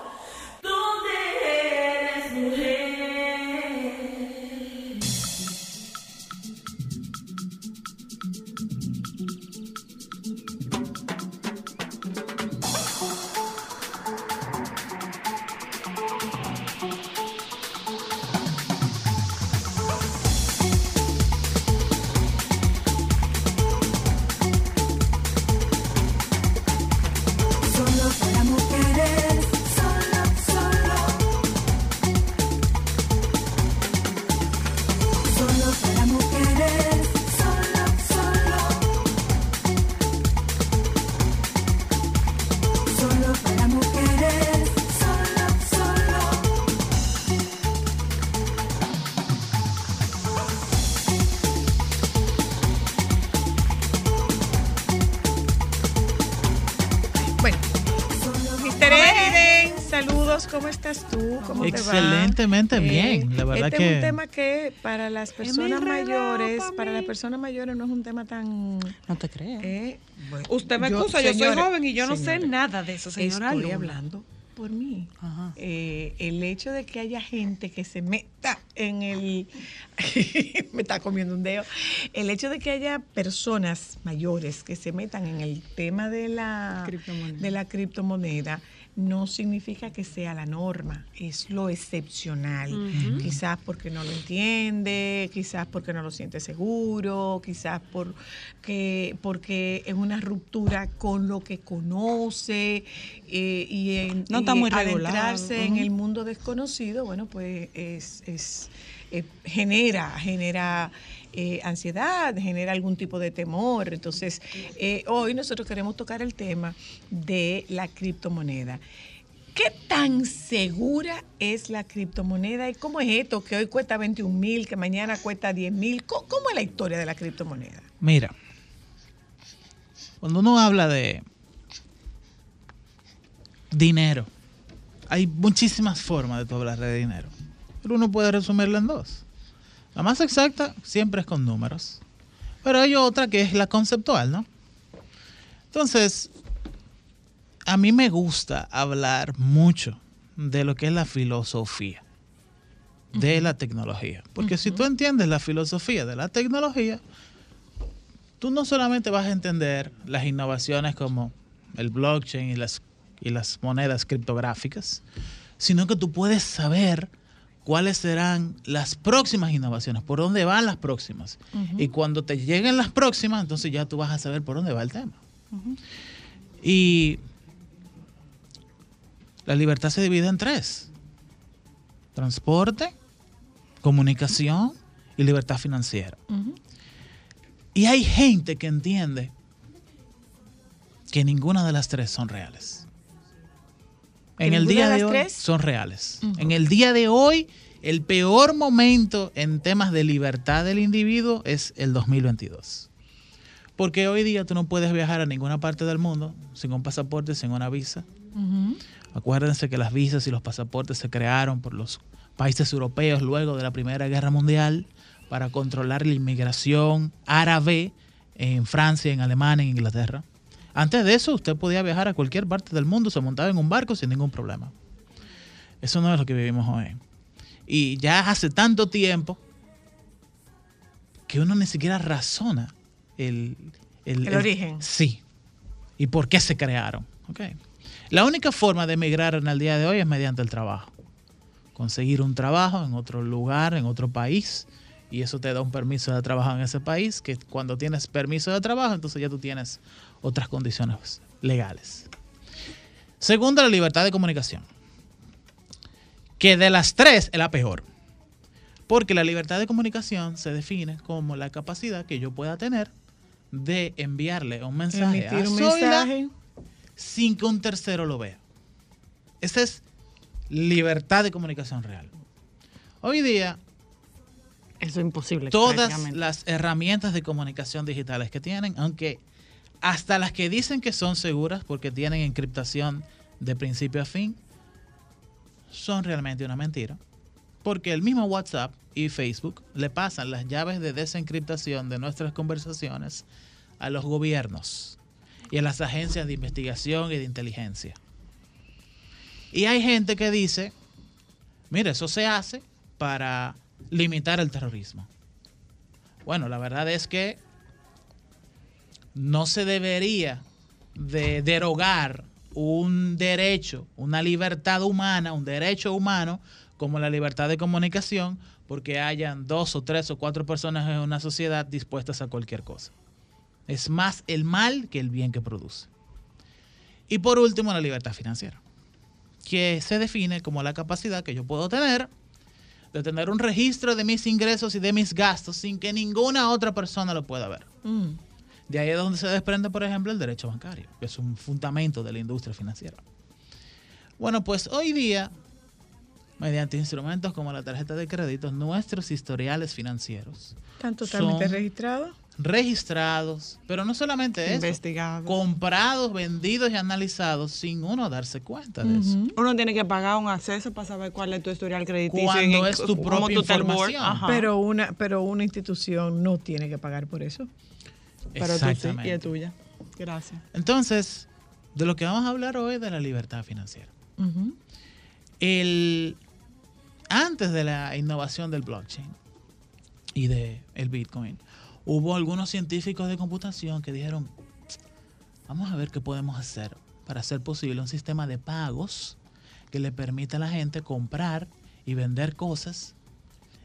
estás tú? ¿Cómo te va? Excelentemente bien, la verdad este que- es un tema que para las personas mayores, pa' para las personas mayores no es un tema tan... No te creas. eh, bueno, Usted me excusa, yo soy joven y yo no sé nada de eso, señora. Estoy Luna. hablando por mí. Ajá. Eh, el hecho de que haya gente que se meta en el... me está comiendo un dedo. El hecho de que haya personas mayores que se metan en el tema de la Criptomoneda. de la criptomoneda no significa que sea la norma, es lo excepcional. Quizás porque no lo entiende, quizás porque no lo siente seguro, quizás porque, porque es una ruptura con lo que conoce eh, y, en, No está y muy en el mundo desconocido, bueno, pues es, es- eh, genera, genera eh, ansiedad, genera algún tipo de temor. Entonces, eh, hoy nosotros queremos tocar el tema de la criptomoneda. ¿Qué tan segura es la criptomoneda y cómo es esto que hoy cuesta 21 mil, que mañana cuesta 10 mil? ¿Cómo, cómo es la historia de la criptomoneda? Mira, cuando uno habla de dinero, hay muchísimas formas de hablar de dinero, pero uno puede resumirlo en dos. La más exacta siempre es con números, pero hay otra que es la conceptual, ¿no? Entonces, a mí me gusta hablar mucho de lo que es la filosofía de la tecnología, porque si tú entiendes la filosofía de la tecnología, tú no solamente vas a entender las innovaciones como el blockchain y las, y las monedas criptográficas, sino que tú puedes saber cuáles serán las próximas innovaciones, por dónde van las próximas. Y cuando te lleguen las próximas, entonces ya tú vas a saber por dónde va el tema. Y la libertad se divide en tres. Transporte, comunicación y libertad financiera. Y hay gente que entiende que ninguna de las tres son reales. ¿Que En el día de hoy tres? son reales. En el día de hoy, el peor momento en temas de libertad del individuo es el 2022. Porque hoy día tú no puedes viajar a ninguna parte del mundo sin un pasaporte, sin una visa. Acuérdense que las visas y los pasaportes se crearon por los países europeos luego de la Primera Guerra Mundial para controlar la inmigración árabe en Francia, en Alemania, en Inglaterra. Antes de eso, usted podía viajar a cualquier parte del mundo, se montaba en un barco sin ningún problema. Eso no es lo que vivimos hoy. Y ya hace tanto tiempo que uno ni siquiera razona el, El origen. Sí. ¿Y por qué se crearon? La única forma de emigrar en el día de hoy es mediante el trabajo. Conseguir un trabajo en otro lugar, en otro país, y eso te da un permiso de trabajo en ese país, que cuando tienes permiso de trabajo, entonces ya tú tienes otras condiciones legales. Segundo, la libertad de comunicación. Que de las tres es la peor. Porque la libertad de comunicación se define como la capacidad que yo pueda tener de enviarle un mensaje Emitir a un mensaje. sin que un tercero lo vea. Esa es libertad de comunicación real. Hoy día, Eso es imposible. todas las herramientas de comunicación digitales que tienen, aunque hasta las que dicen que son seguras porque tienen encriptación de principio a fin, son realmente una mentira. porque el mismo WhatsApp y Facebook le pasan las llaves de desencriptación de nuestras conversaciones a los gobiernos y a las agencias de investigación y de inteligencia. Y hay gente que dice, mire, eso se hace para limitar el terrorismo. Bueno, la verdad es que no se debería de derogar un derecho, una libertad humana, un derecho humano como la libertad de comunicación, porque hayan dos o tres o cuatro personas en una sociedad dispuestas a cualquier cosa. Es más el mal que el bien que produce. Y por último, la libertad financiera, que se define como la capacidad que yo puedo tener de tener un registro de mis ingresos y de mis gastos sin que ninguna otra persona lo pueda ver. Mm. De ahí es donde se desprende, por ejemplo, el derecho bancario, que es un fundamento de la industria financiera. Bueno, pues hoy día, mediante instrumentos como la tarjeta de crédito, nuestros historiales financieros ¿Están totalmente Son- registrados? registrados, pero no solamente eso, Investigado. comprados, vendidos y analizados sin uno darse cuenta de eso. Uno tiene que pagar un acceso para saber cuál es tu historial crediticio. Cuando es tu propia información. Pero una, pero una institución no tiene que pagar por eso. Pero tú sí, y es tuya. Gracias. Entonces, de lo que vamos a hablar hoy es de la libertad financiera. El, antes de la innovación del blockchain y del el Bitcoin, hubo algunos científicos de computación que dijeron, vamos a ver qué podemos hacer para hacer posible un sistema de pagos que le permita a la gente comprar y vender cosas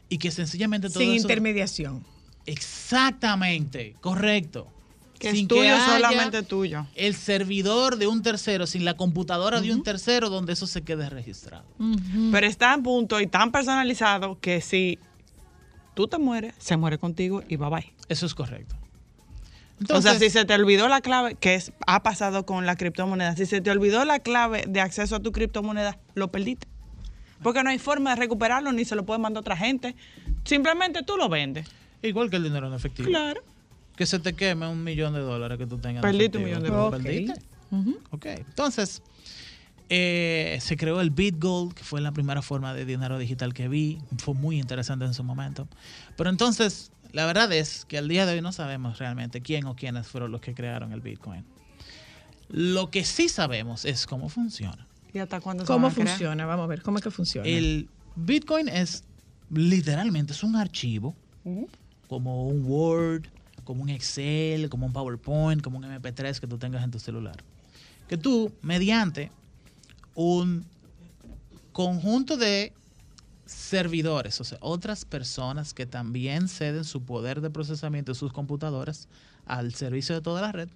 y que sencillamente todo Sin eso- intermediación. Exactamente, correcto. Que es Sin tuyo, haya solamente tuyo. El servidor de un tercero, sin la computadora de un tercero donde eso se quede registrado. Pero está en punto y tan personalizado que si tú te mueres, se muere contigo y bye bye. Eso es correcto. o sea, si se te olvidó la clave, que es, ha pasado con la criptomoneda, si se te olvidó la clave de acceso a tu criptomoneda, lo perdiste. Porque no hay forma de recuperarlo ni se lo puede mandar a otra gente. Simplemente tú lo vendes. Igual que el dinero en efectivo. Claro. Que se te queme un millón de dólares que tú tengas. un efectivo. millón de dólares. perdiste. Ujú. Ok. Entonces, eh, se creó el BitGold, que fue la primera forma de dinero digital que vi. Fue muy interesante en su momento. Pero entonces, la verdad es que al día de hoy no sabemos realmente quién o quiénes fueron los que crearon el Bitcoin. Lo que sí sabemos es cómo funciona. ¿Y hasta cuándo se ¿Cómo van a crear? funciona? Vamos a ver, ¿cómo es que funciona? El Bitcoin es literalmente es un archivo, como un Word, como un Excel, como un PowerPoint, como un MP3 que tú tengas en tu celular. Que tú, mediante un conjunto de servidores, o sea, otras personas que también ceden su poder de procesamiento de sus computadoras al servicio de toda la red,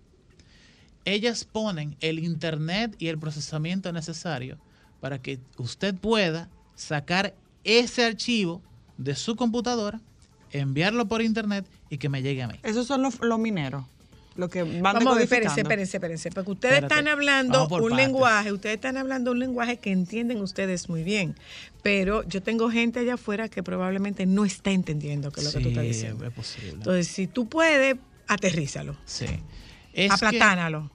ellas ponen el internet y el procesamiento necesario para que usted pueda sacar ese archivo de su computadora, enviarlo por internet y que me llegue a mí. Esos son los, los mineros. Los que van Vamos espérense, espérense, espérense. Porque ustedes Espérate. están hablando un partes. lenguaje, ustedes están hablando un lenguaje que entienden ustedes muy bien. Pero yo tengo gente allá afuera que probablemente no está entendiendo qué es lo que tú estás Sí, diciendo. es posible. Entonces, si tú puedes, aterrízalo. sí. Es que, aplatánalo.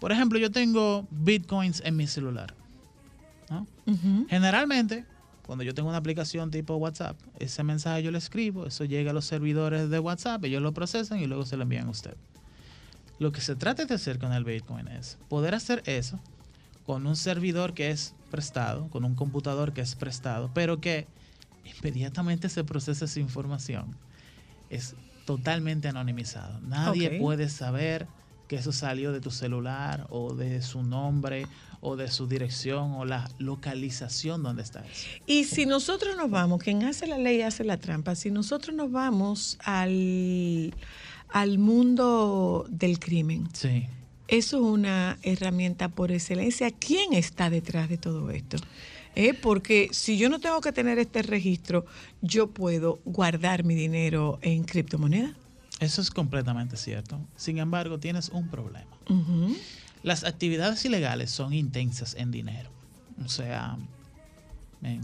por ejemplo, yo tengo bitcoins en mi celular. ¿no? Generalmente, cuando yo tengo una aplicación tipo WhatsApp, ese mensaje yo lo escribo, eso llega a los servidores de WhatsApp, ellos lo procesan y luego se lo envían a usted. Lo que se trata de hacer con el Bitcoin es poder hacer eso con un servidor que es prestado, con un computador que es prestado, pero que inmediatamente se procesa esa información. Es totalmente anonimizado. Nadie puede saber que eso salió de tu celular o de su nombre o de su dirección o la localización donde está eso. Y si nosotros nos vamos, quien hace la ley hace la trampa, si nosotros nos vamos al, al mundo del crimen, Sí. eso es una herramienta por excelencia. ¿Quién está detrás de todo esto? Eh, Porque si yo no tengo que tener este registro, yo puedo guardar mi dinero en criptomoneda. Eso es completamente cierto. Sin embargo, tienes un problema. Las actividades ilegales son intensas en dinero. O sea, en,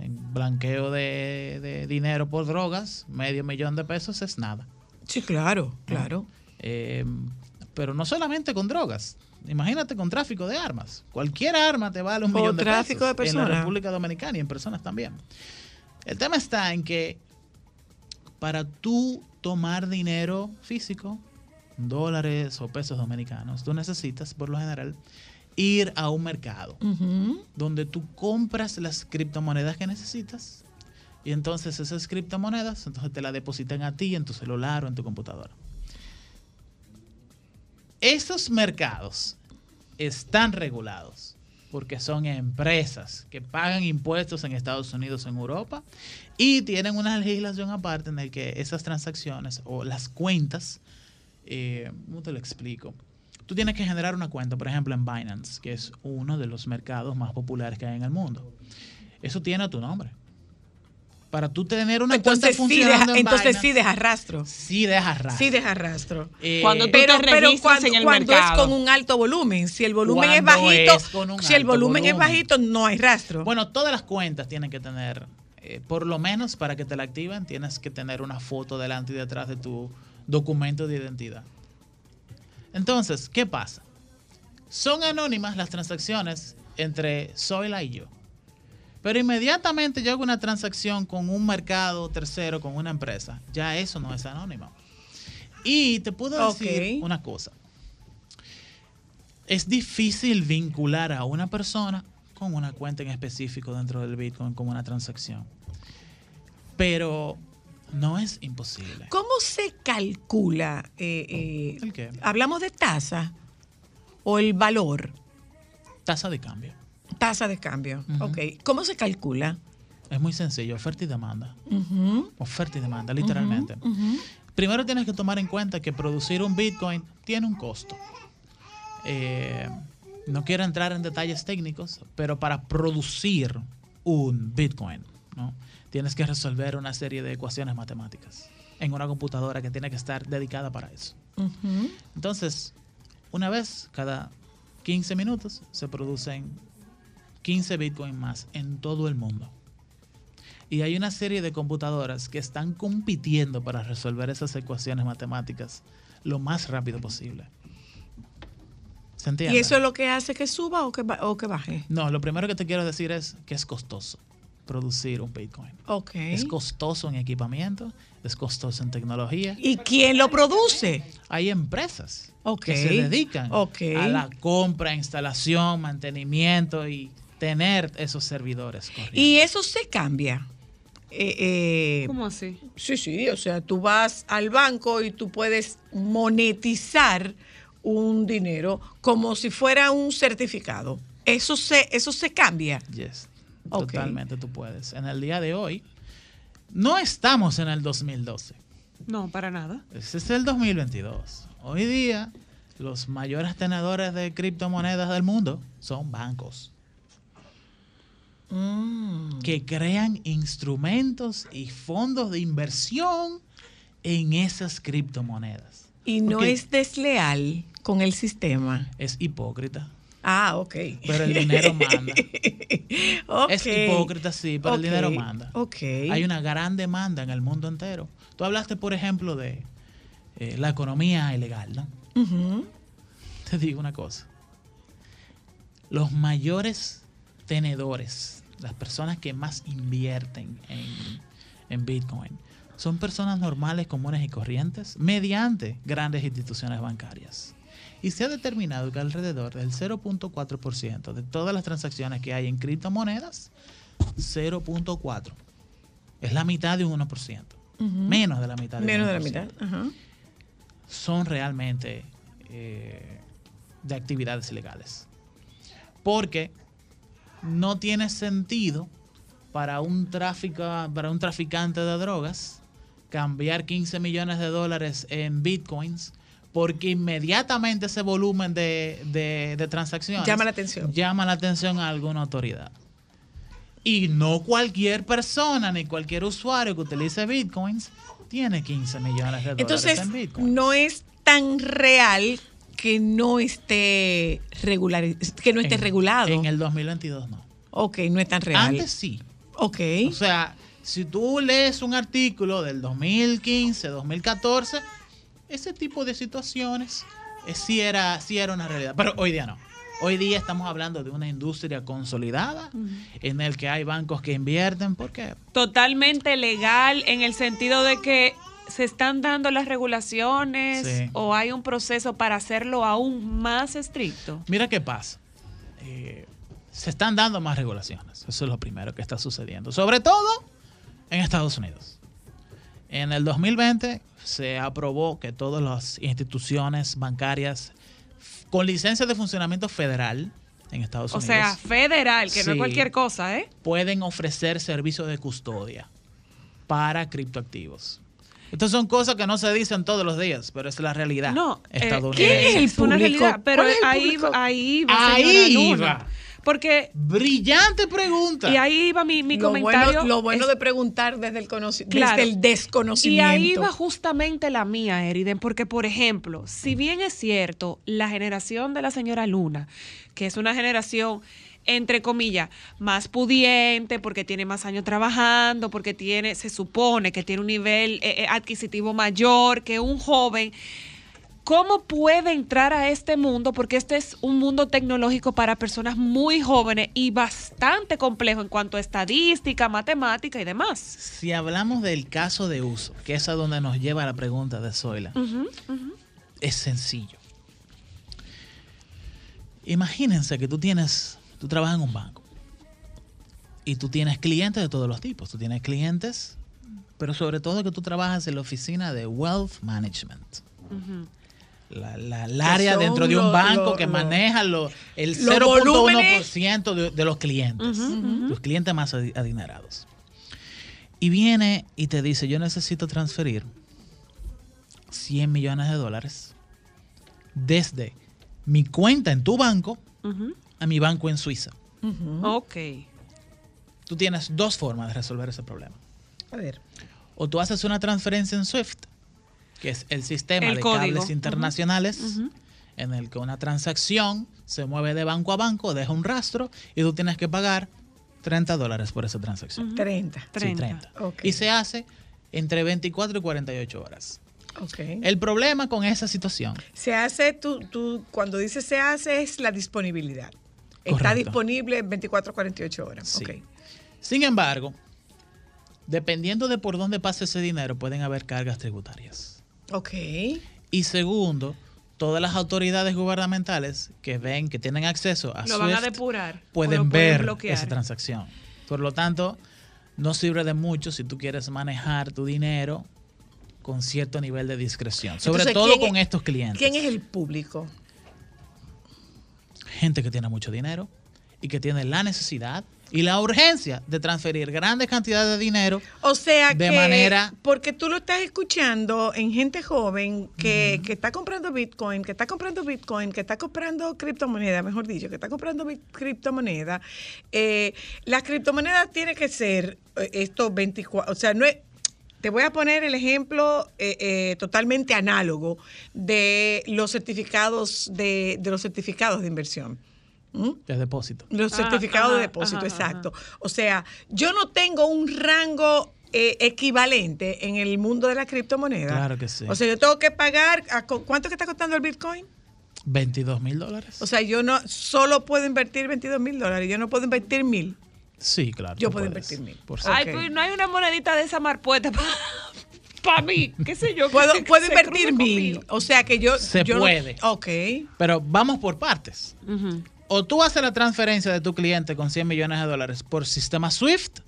en blanqueo de, de dinero por drogas, medio millón de pesos es nada. Sí, claro, claro. Eh, pero no solamente con drogas. Imagínate con tráfico de armas. Cualquier arma te vale un O millón de tráfico pesos. de En la personas. República Dominicana y en personas también. El tema está en que para tú tomar dinero físico, dólares o pesos dominicanos, tú necesitas, por lo general, ir a un mercado donde tú compras las criptomonedas que necesitas y entonces esas criptomonedas entonces te las depositan a ti en tu celular o en tu computadora. Esos mercados están regulados porque son empresas que pagan impuestos en Estados Unidos, en Europa, y tienen una legislación aparte en la que esas transacciones o las cuentas, eh, ¿cómo te lo explico? Tú tienes que generar una cuenta, por ejemplo, en Binance, que es uno de los mercados más populares que hay en el mundo. Eso tiene tu nombre. Para tú tener una Entonces, cuenta sí, deja, en entonces Binance, sí deja rastro. sí deja rastro. Sí deja rastro. Eh, Cuando tú pero, te pero cuando, en el cuando mercado. es con un alto volumen, si el volumen es bajito, es si el alto volumen, es volumen. bajito, no hay rastro. Bueno, todas las cuentas tienen que tener, eh, por lo menos para que te la activen, tienes que tener una foto delante y detrás de tu documento de identidad. Entonces, ¿qué pasa? Son anónimas las transacciones entre Zoila y yo. Pero inmediatamente yo hago una transacción con un mercado tercero, con una empresa, ya eso no es anónimo. Y te puedo decir una cosa. Es difícil vincular a una persona con una cuenta en específico dentro del Bitcoin como una transacción. Pero no es imposible. ¿Cómo se calcula? eh, eh, ¿El qué? ¿Hablamos de tasa o el valor? Tasa de cambio. Tasa de cambio. Ok. ¿Cómo se calcula? Es muy sencillo, oferta y demanda. Oferta y demanda, literalmente. Primero tienes que tomar en cuenta que producir un Bitcoin tiene un costo. Eh, no quiero entrar en detalles técnicos, pero para producir un Bitcoin, ¿no? Tienes que resolver una serie de ecuaciones matemáticas en una computadora que tiene que estar dedicada para eso. Entonces, una vez cada 15 minutos se producen 15 Bitcoin más en todo el mundo. Y hay una serie de computadoras que están compitiendo para resolver esas ecuaciones matemáticas lo más rápido posible. ¿Se entiende? ¿Y eso es lo que hace que suba o que, o que baje? No, lo primero que te quiero decir es que es costoso producir un Bitcoin. Ok. Es costoso en equipamiento, es costoso en tecnología. ¿Y quién lo produce? Hay empresas que se dedican a la compra, instalación, mantenimiento y tener esos servidores corriendo. Y eso se cambia. Eh, eh, ¿Cómo así? Sí, sí, o sea, tú vas al banco y tú puedes monetizar un dinero como si fuera un certificado. Eso se, eso se cambia. Yes, Totalmente tú puedes. En el día de hoy, no estamos en el 2012. No, para nada. Ese es el 2022. Hoy día, los mayores tenedores de criptomonedas del mundo son bancos. Que crean instrumentos y fondos de inversión en esas criptomonedas. Y no Porque es desleal con el sistema. Es hipócrita. Ah, ok. Pero el dinero manda. Es hipócrita, sí, pero el dinero manda. Ok. Hay una gran demanda en el mundo entero. Tú hablaste, por ejemplo, de eh, la economía ilegal, ¿no? Te digo una cosa. Los mayores tenedores, las personas que más invierten en, en Bitcoin, son personas normales, comunes y corrientes mediante grandes instituciones bancarias. Y se ha determinado que alrededor del 0.4% de todas las transacciones que hay en criptomonedas, 0.4 es la mitad de un 1%. Menos de la mitad de Menos de la 1%. mitad. Ajá. son realmente eh, de actividades ilegales. Porque no tiene sentido para un, tráfico, para un traficante de drogas cambiar 15 millones de dólares en bitcoins porque inmediatamente ese volumen de, de- de transacciones Llama la atención. llama la atención a alguna autoridad. Y no cualquier persona ni cualquier usuario que utilice bitcoins tiene 15 millones de dólares Entonces, en bitcoins. no es tan real que no esté regular, que no esté En- regulado. En el 2022 no. Ok, no es tan real. Antes sí. Ok. O sea, si tú lees un artículo del 2015, 2014, ese tipo de situaciones eh, sí, era, sí era una realidad. Pero hoy día no. Hoy día estamos hablando de una industria consolidada en el que hay bancos que invierten. ¿Por qué? Totalmente legal en el sentido de que se están dando las regulaciones Sí. o hay un proceso para hacerlo aún más estricto. Mira qué pasa. Eh, se están dando más regulaciones. Eso es lo primero que está sucediendo. Sobre todo en Estados Unidos. En el 2020 se aprobó que todas las instituciones bancarias con licencia de funcionamiento federal en Estados O Unidos sea, federal, que no es cualquier cosa, ¿eh? pueden ofrecer servicios de custodia para criptoactivos. Estas son cosas que no se dicen todos los días, pero es la realidad No, eh. ¿quién es una realidad, pero ¿Cuál es el ahí, público? ahí va, Ahí iba. Porque, Brillante pregunta. y ahí iba mi, mi lo comentario. bueno, lo bueno es- de preguntar desde el, Claro. desde el Y desconocimiento. ahí va justamente la mía, Eriden, porque por ejemplo, si bien es cierto, la generación de la señora Luna, que es una generación entre comillas, más pudiente, porque tiene más años trabajando, porque tiene, se supone que tiene un nivel eh, eh, adquisitivo mayor que un joven. ¿Cómo puede entrar a este mundo? Porque este es un mundo tecnológico para personas muy jóvenes y bastante complejo en cuanto a estadística, matemática y demás. Si hablamos del caso de uso, que es a donde nos lleva la pregunta de Zoila, es sencillo. Imagínense que tú tienes, tú trabajas en un banco y tú tienes clientes de todos los tipos. Tú tienes clientes, pero sobre todo que tú trabajas en la oficina de Wealth Management. La, la- el área dentro de un lo- banco lo- que lo- maneja lo- el los 0.1% de, de los clientes, los clientes más adi- adinerados. Y viene y te dice, yo necesito transferir 100 millones de dólares desde mi cuenta en tu banco a mi banco en Suiza. Ok. Tú tienes dos formas de resolver ese problema. A ver. O tú haces una transferencia en SWIFT, que es el sistema El de código. cables internacionales, en el que una transacción se mueve de banco a banco, deja un rastro y tú tienes que pagar 30 dólares por esa transacción. 30. Sí, 30. 30. Ok. Y se hace entre 24 y 48 horas. El problema con esa situación, Se hace, tú, tú, cuando dices se hace, es la disponibilidad. Está disponible en 24 48 horas. Sí. Sin embargo, dependiendo de por dónde pase ese dinero, pueden haber cargas tributarias. Ok. Y segundo, todas las autoridades gubernamentales que ven que tienen acceso a Lo van a SWIFT depurar. pueden ver bloquear. esa transacción. Por lo tanto, no sirve de mucho si tú quieres manejar tu dinero con cierto nivel de discreción, sobre Entonces, todo ¿quién con es- estos clientes. ¿Quién es el público? Gente que tiene mucho dinero y que tiene la necesidad y la urgencia de transferir grandes cantidades de dinero O sea De que, manera- porque tú lo estás escuchando en gente joven que, que está comprando Bitcoin, que está comprando Bitcoin, que está comprando criptomoneda, mejor dicho, que está comprando criptomoneda. Eh, las criptomonedas tienen que ser eh, estos 24, o sea, no es, te voy a poner el ejemplo eh, eh, totalmente análogo de los certificados de, de los certificados de inversión. ¿Mm? de depósito. Los Ah, certificados ajá, de depósito, ajá, exacto. O sea, yo no tengo un rango eh, equivalente en el mundo de la criptomoneda. Claro que sí. O sea, yo tengo que pagar, a ¿cuánto que está costando el Bitcoin? 22 mil dólares. O sea, yo no solo puedo invertir 22 mil dólares, yo no puedo invertir mil. sí, claro. yo puedo puedes, invertir mil. por. Ay, pues no hay una monedita de esa marpueta para mí, qué sé yo. Puedo, se- puedo invertir mil. conmigo. O sea, que yo... Se yo no- puede. ok. Pero vamos por partes. Ujú. O tú haces la transferencia de tu cliente con 100 millones de dólares por sistema SWIFT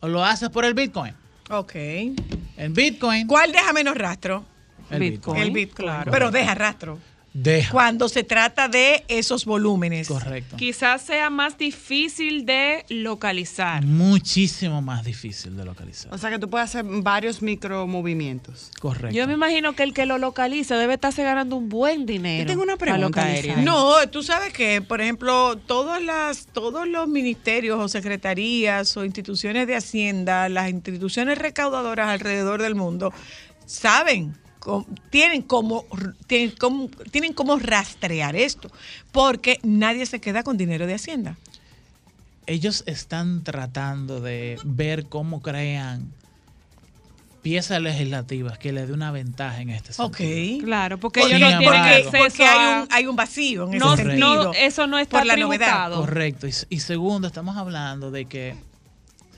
o lo haces por el Bitcoin. Ok. En Bitcoin, ¿Cuál deja menos rastro? el Bitcoin? Bitcoin. El Bitcoin. claro. Pero deja rastro. Deja. Cuando se trata de esos volúmenes. Correcto. Quizás sea más difícil de localizar. Muchísimo más difícil de localizar. O sea que tú puedes hacer varios micromovimientos. Correcto. Yo me imagino que el que lo localiza debe estarse ganando un buen dinero. Yo tengo una pregunta. No, tú sabes que, por ejemplo, todas las, todos los ministerios o secretarías o instituciones de Hacienda, las instituciones recaudadoras alrededor del mundo, saben, tienen como, tienen como, tienen como rastrear esto, porque nadie se queda con dinero de Hacienda. Ellos están tratando de ver cómo crean piezas legislativas que le dé una ventaja en este Ok. sentido. Claro, porque ellos no tienen porque- acceso Porque hay un, hay un vacío en ese no, sentido. no, eso no está por la novedad. Correcto. Y, y segundo, estamos hablando de que,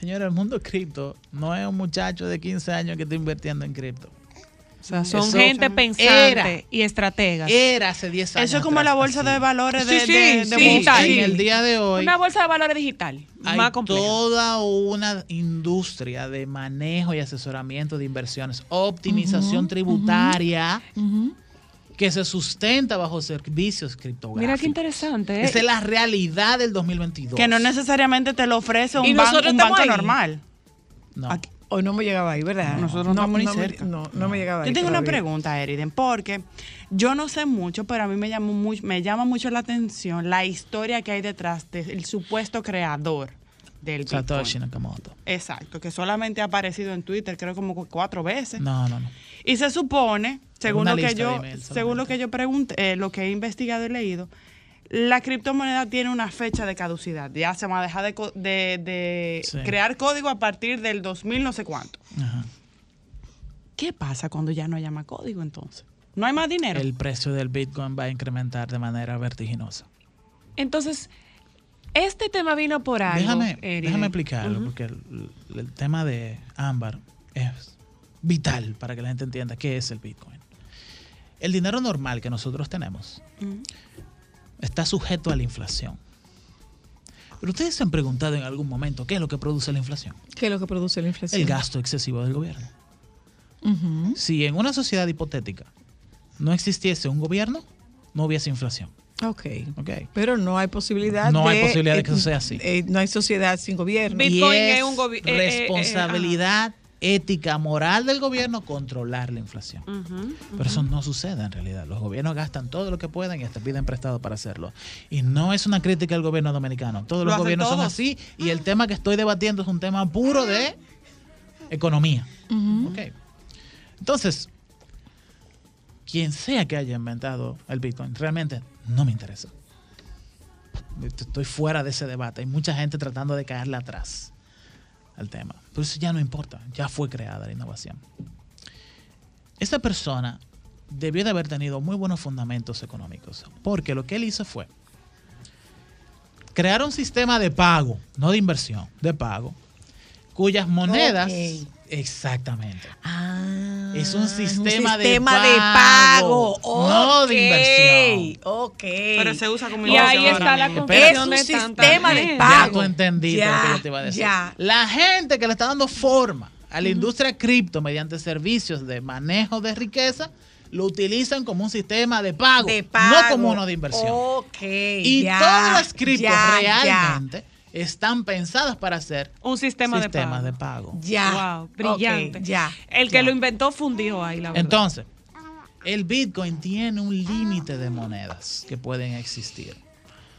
señora, el mundo cripto no es un muchacho de 15 años que está invirtiendo en cripto. O sea, son Eso gente pensante era. y estrategas. Era hace 10 años. Eso es como atrás la bolsa así. de valores de, Sí, sí, de- de sí, digital. En el día de hoy Una bolsa de valores digital, hay más compleja. toda una industria de manejo y asesoramiento de inversiones, optimización tributaria que se sustenta bajo servicios criptográficos. Mira qué interesante. ¿eh? Esa es la realidad del 2022. Que no necesariamente te lo ofrece un, ban- nosotros un estamos banco ahí. normal. No. Aquí- Hoy no me llegaba ahí, ¿verdad? Nosotros no estamos ni no me- cerca. no, no me llegaba ahí. Yo tengo una pregunta, Eriden, porque yo no sé mucho, pero a mí me, llamó muy- me llama mucho la atención la historia que hay detrás del supuesto creador del Satoshi Bitcoin. Nakamoto. Exacto, que solamente ha aparecido en Twitter, creo como cuatro veces. No, no, no. Y se supone, según una lo que yo, según lo que yo pregunté, eh, lo que he investigado y leído, la criptomoneda tiene una fecha de caducidad. Ya se va a dejar de, co- de- de Sí. crear código a partir del 2000 no sé cuánto. Ajá. ¿Qué pasa cuando ya no haya más código entonces? No hay más dinero. El precio del Bitcoin va a incrementar de manera vertiginosa. Entonces, este tema vino por algo. Déjame, explicarlo, porque el, el tema de Ámbar es vital para que la gente entienda qué es el Bitcoin. El dinero normal que nosotros tenemos está sujeto a la inflación. Pero ustedes se han preguntado en algún momento qué es lo que produce la inflación. ¿Qué es lo que produce la inflación? El gasto excesivo del gobierno. Si en una sociedad hipotética no existiese un gobierno, no hubiese inflación. Ok. ¿ok? Pero no hay posibilidad No de... hay posibilidad de que eh, eso sea así. eh, no hay sociedad sin gobierno. Bit- Bitcoin y es, es un gobi- eh, eh, eh, responsabilidad ética, moral del gobierno controlar la inflación. Pero eso no sucede en realidad. Los gobiernos gastan todo lo que pueden y hasta piden prestado para hacerlo. Y no es una crítica al gobierno dominicano. Todos Lo los gobiernos son así y el tema que estoy debatiendo es un tema puro de economía. Ok. Entonces, quien sea que haya inventado el Bitcoin, realmente no me interesa. Estoy fuera de ese debate. Hay mucha gente tratando de caerle atrás al tema. Pero eso ya no importa. Ya fue creada la innovación. Esta persona debió de haber tenido muy buenos fundamentos económicos. Porque lo que él hizo fue crear un sistema de pago, no de inversión, de pago, cuyas monedas... Exactamente. Ah, Es un sistema de sistema de pago, pago. no de inversión. Ok. Pero se usa como Y ahí inversión está la es confusión un de tanta sistema de gente. pago. Ya tú entendiste Ya, lo que yo te iba a decir. ya. La gente que le está dando forma a la industria cripto mediante servicios de manejo de riqueza lo utilizan como un sistema de pago, de pago. no como uno de inversión. Ok. y ya, todas las criptos ya, realmente están pensadas para ser Un sistema de sistemas pago. de pago. Ya. Wow, brillante. Ya. El que ya. lo inventó fundió ahí, la verdad. Entonces, el Bitcoin tiene un límite de monedas que pueden existir.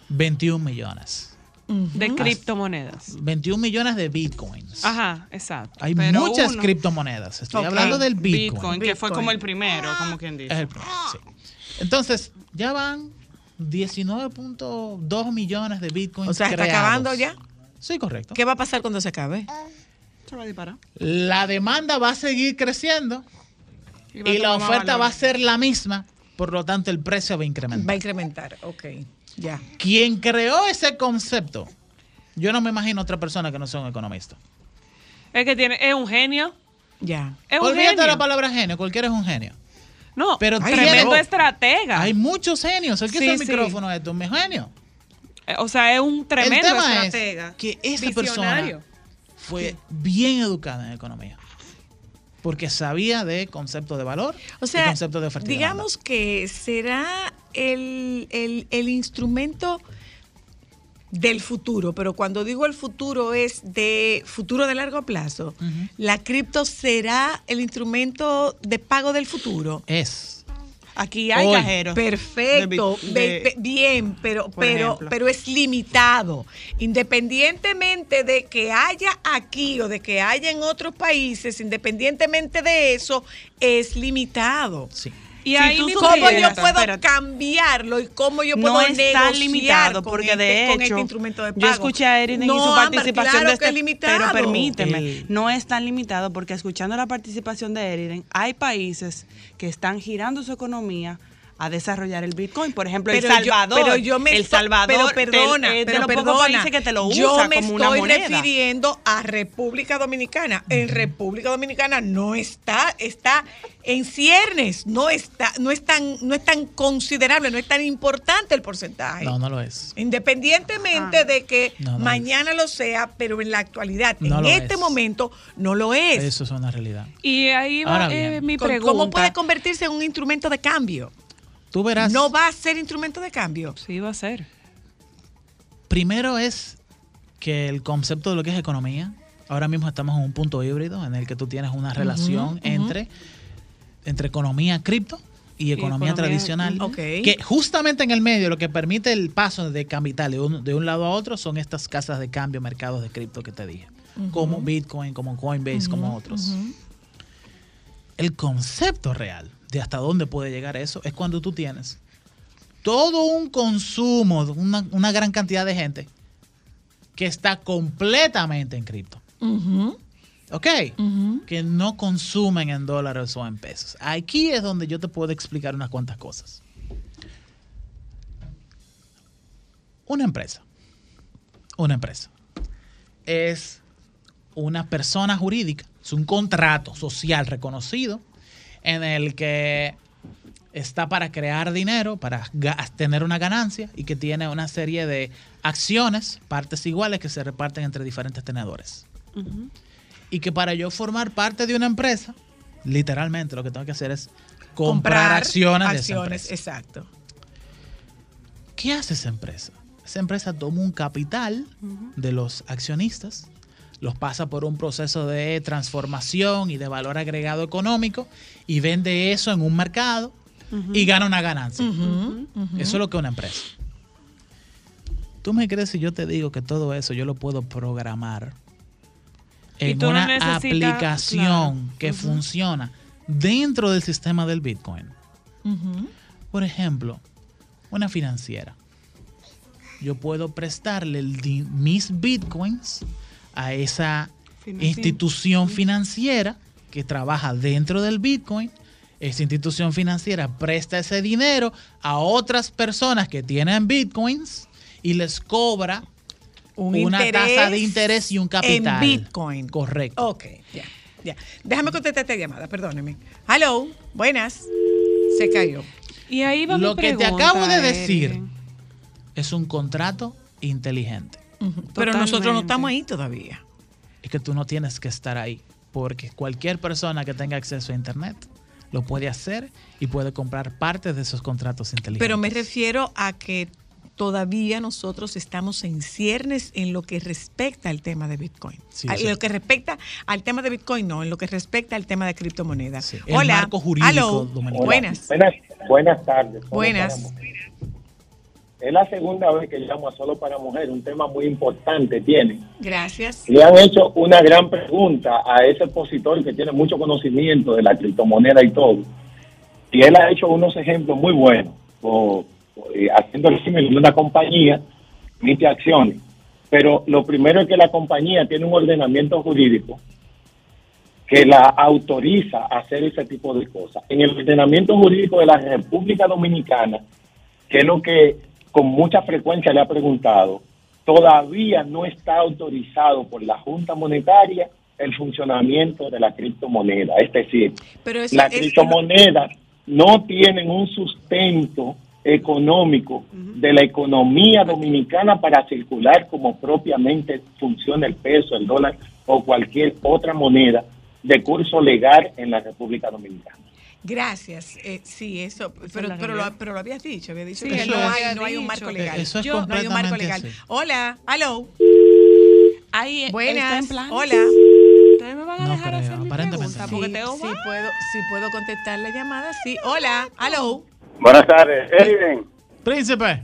21 millones. de criptomonedas. 21 millones de Bitcoins. Ajá, exacto. Hay Pero muchas uno- criptomonedas. Estoy hablando del Bitcoin. Bitcoin, que fue como el primero, como quien dice. El primero, sí. Entonces, ya van 19.2 millones de Bitcoins. O sea, ¿está creados. acabando ya? Sí, correcto. ¿Qué va a pasar cuando se acabe? Se va a disparar. La demanda va a seguir creciendo Y la oferta va a ser la misma. Por lo tanto, el precio va a incrementar. Va a incrementar. Ok. Ya. Quien creó ese concepto, yo no me imagino otra persona que no sea un economista. Es que tiene, es un genio. Ya. Es un Olvídate de genio. la palabra genio, cualquiera es un genio. No, Pero tremendo estratega. Hay muchos genios. El que Sí, es el sí. micrófono es un genio. Eh, O sea, es un tremendo el tema estratega. es que esa Visionario. persona fue bien educada en economía. Porque sabía de conceptos de valor O y sea, conceptos de oferta y digamos que será el, el- el instrumento del futuro, pero cuando digo el futuro es de futuro de largo plazo, la cripto será el instrumento de pago del futuro. es. Aquí hay Hoy. cajeros. Perfecto, de- de- bien, pero, pero, ejemplo. pero es limitado. Independientemente de que haya aquí o de que haya en otros países, independientemente de eso, es limitado. Sí. Y Si ahí ¿Cómo yo puedo espérate. cambiarlo y cómo yo No puedo es tan negociar limitado, porque este- de con hecho, este instrumento de yo pago? escuché a Erin No, y su participación claro de este, es pero permíteme, El- no es tan limitado porque escuchando la participación de Erin, hay países que están girando su economía a desarrollar el Bitcoin, por ejemplo, Pero El yo- Salvador. pero yo me el Salvador pero perdona, te- pero perdona. que te lo usa yo me como una estoy moneda. refiriendo a República Dominicana. En República Dominicana no está, está en ciernes, no está, no es tan, no es tan considerable, no es tan importante el porcentaje. No, no lo es. Independientemente Ah. de que No, no mañana lo sea, pero en la actualidad, No en este es. momento, no lo es. Eso es una realidad. Y ahí va eh, mi pregunta. ¿Cómo puede convertirse en un instrumento de cambio? Tú verás. No va a ser instrumento de cambio. Sí, va a ser. Primero es que el concepto de lo que es economía, ahora mismo estamos en un punto híbrido en el que tú tienes una relación entre, entre economía cripto y economía, economía, tradicional, ok. que justamente en el medio lo que permite el paso de capital de un, de un lado a otro son estas casas de cambio, mercados de cripto que te dije, como Bitcoin, como Coinbase, como otros. El concepto real de hasta dónde puede llegar eso es cuando tú tienes todo un consumo, una, una gran cantidad de gente que está completamente en cripto. Ujú, ¿Ok? Que no consumen en dólares o en pesos. Aquí es donde yo te puedo explicar unas cuantas cosas. Una empresa. Una empresa. Es una persona jurídica. Es un contrato social reconocido en el que está para crear dinero, para tener una ganancia y que tiene una serie de acciones, partes iguales que se reparten entre diferentes tenedores. Y que para yo formar parte de una empresa, literalmente lo que tengo que hacer es comprar, acciones, de esa acciones, empresa. exacto. ¿Qué hace esa empresa? Esa empresa toma un capital de los accionistas, los pasa por un proceso de transformación y de valor agregado económico y vende eso en un mercado y gana una ganancia. Eso es lo que es una empresa. ¿Tú me crees si yo te digo que todo eso yo lo puedo programar en no una aplicación claro. que funciona dentro del sistema del Bitcoin? Por ejemplo, una financiera. Yo puedo prestarle mis bitcoins a esa institución financiera que trabaja dentro del bitcoin. Esa institución financiera presta ese dinero a otras personas que tienen bitcoins y les cobra Un una tasa de interés y un capital. En Bitcoin. Correcto. Ok, ya, ya. Déjame contestar esta llamada, perdóneme. Hello, buenas. Se cayó. Y ahí va Lo mi que te pregunta, acabo de decir es un contrato inteligente. Pero nosotros no estamos ahí todavía. es que tú no tienes que estar ahí, porque cualquier persona que tenga acceso a Internet lo puede hacer y puede comprar partes de esos contratos inteligentes. Pero me refiero a que todavía nosotros estamos en ciernes en lo que respecta al tema de Bitcoin. Sí, A- sí. En lo que respecta al tema de Bitcoin, no, en lo que respecta al tema de criptomonedas. Sí, el Hola. marco jurídico. Buenas. Buenas, buenas tardes. Buenas. Es la segunda vez que llamo a Solo para Mujer, un tema muy importante tiene. Gracias. Le han hecho una gran pregunta a ese expositor que tiene mucho conocimiento de la criptomoneda y todo. Y él ha hecho unos ejemplos muy buenos, o- o, haciendo el símil de una compañía emite acciones. Pero lo primero es que la compañía tiene un ordenamiento jurídico que la autoriza a hacer ese tipo de cosas. En el ordenamiento jurídico de la República Dominicana, que es lo que con mucha frecuencia le ha preguntado, todavía no está autorizado por la Junta Monetaria el funcionamiento de la criptomoneda. Es decir, Pero eso las es- criptomonedas no tienen un sustento económico de la economía dominicana para circular como propiamente funciona el peso, el dólar o cualquier otra moneda de curso legal en la República Dominicana. Gracias. Eh, sí, eso, pero, la pero, lo, pero lo habías dicho, había dicho Sí, que no hay, no hay un marco legal. Eso es no hay un marco legal. así. Hola, hello, Ahí está buenas, en plan. hola. Ustedes me van a No dejar creo, hacer mi aparentemente pregunta porque Sí, tengo sí más. puedo, sí puedo contestar la llamada, sí. Hola, hello. Buenas tardes, Eriden. Príncipe.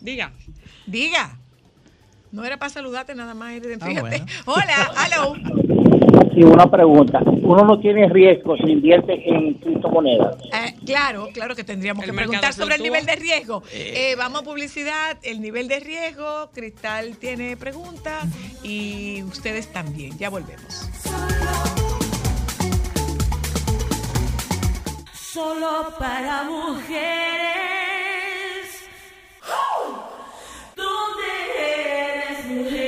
Diga. Diga. No era para saludarte nada más, Irene, Ah, fíjate. bueno. Hola, hello. Sí, una pregunta. Uno no tiene riesgo si invierte en criptomonedas. Eh, claro, claro que tendríamos El que preguntar sobre el nivel de riesgo. Eh, vamos a publicidad, el nivel de riesgo. Cristal tiene preguntas y ustedes también. Ya volvemos. Solo para mujeres. ¿Dónde eres mujer?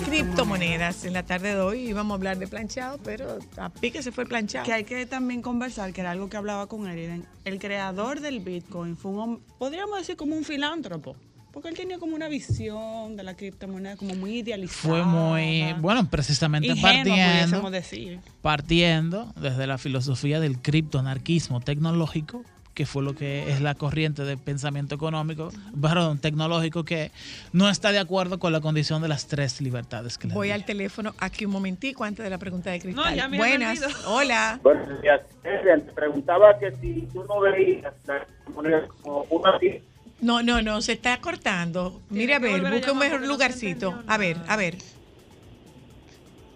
Criptomonedas en la tarde de hoy íbamos a hablar de planchado, pero a pique se fue el planchado. Que hay que también conversar, que era algo que hablaba con Eriden. El creador del Bitcoin fue un, podríamos decir como un filántropo, porque él tenía como una visión de la criptomoneda como muy idealizada. Fue muy, bueno, precisamente partiendo, decir. partiendo desde la filosofía del criptoanarquismo tecnológico, que fue lo que es la corriente de pensamiento económico, perdón, tecnológico, que no está de acuerdo con la condición de las tres libertades que le Voy al teléfono aquí un momentico antes de la pregunta de Cristal. No, ya me Buenas. Hola. Buenos días. Adrián, Te preguntaba que si tú no veías como una No, no, no, se está cortando. Mire, a ver, volver a busque un mejor lugarcito. A ver, a ver.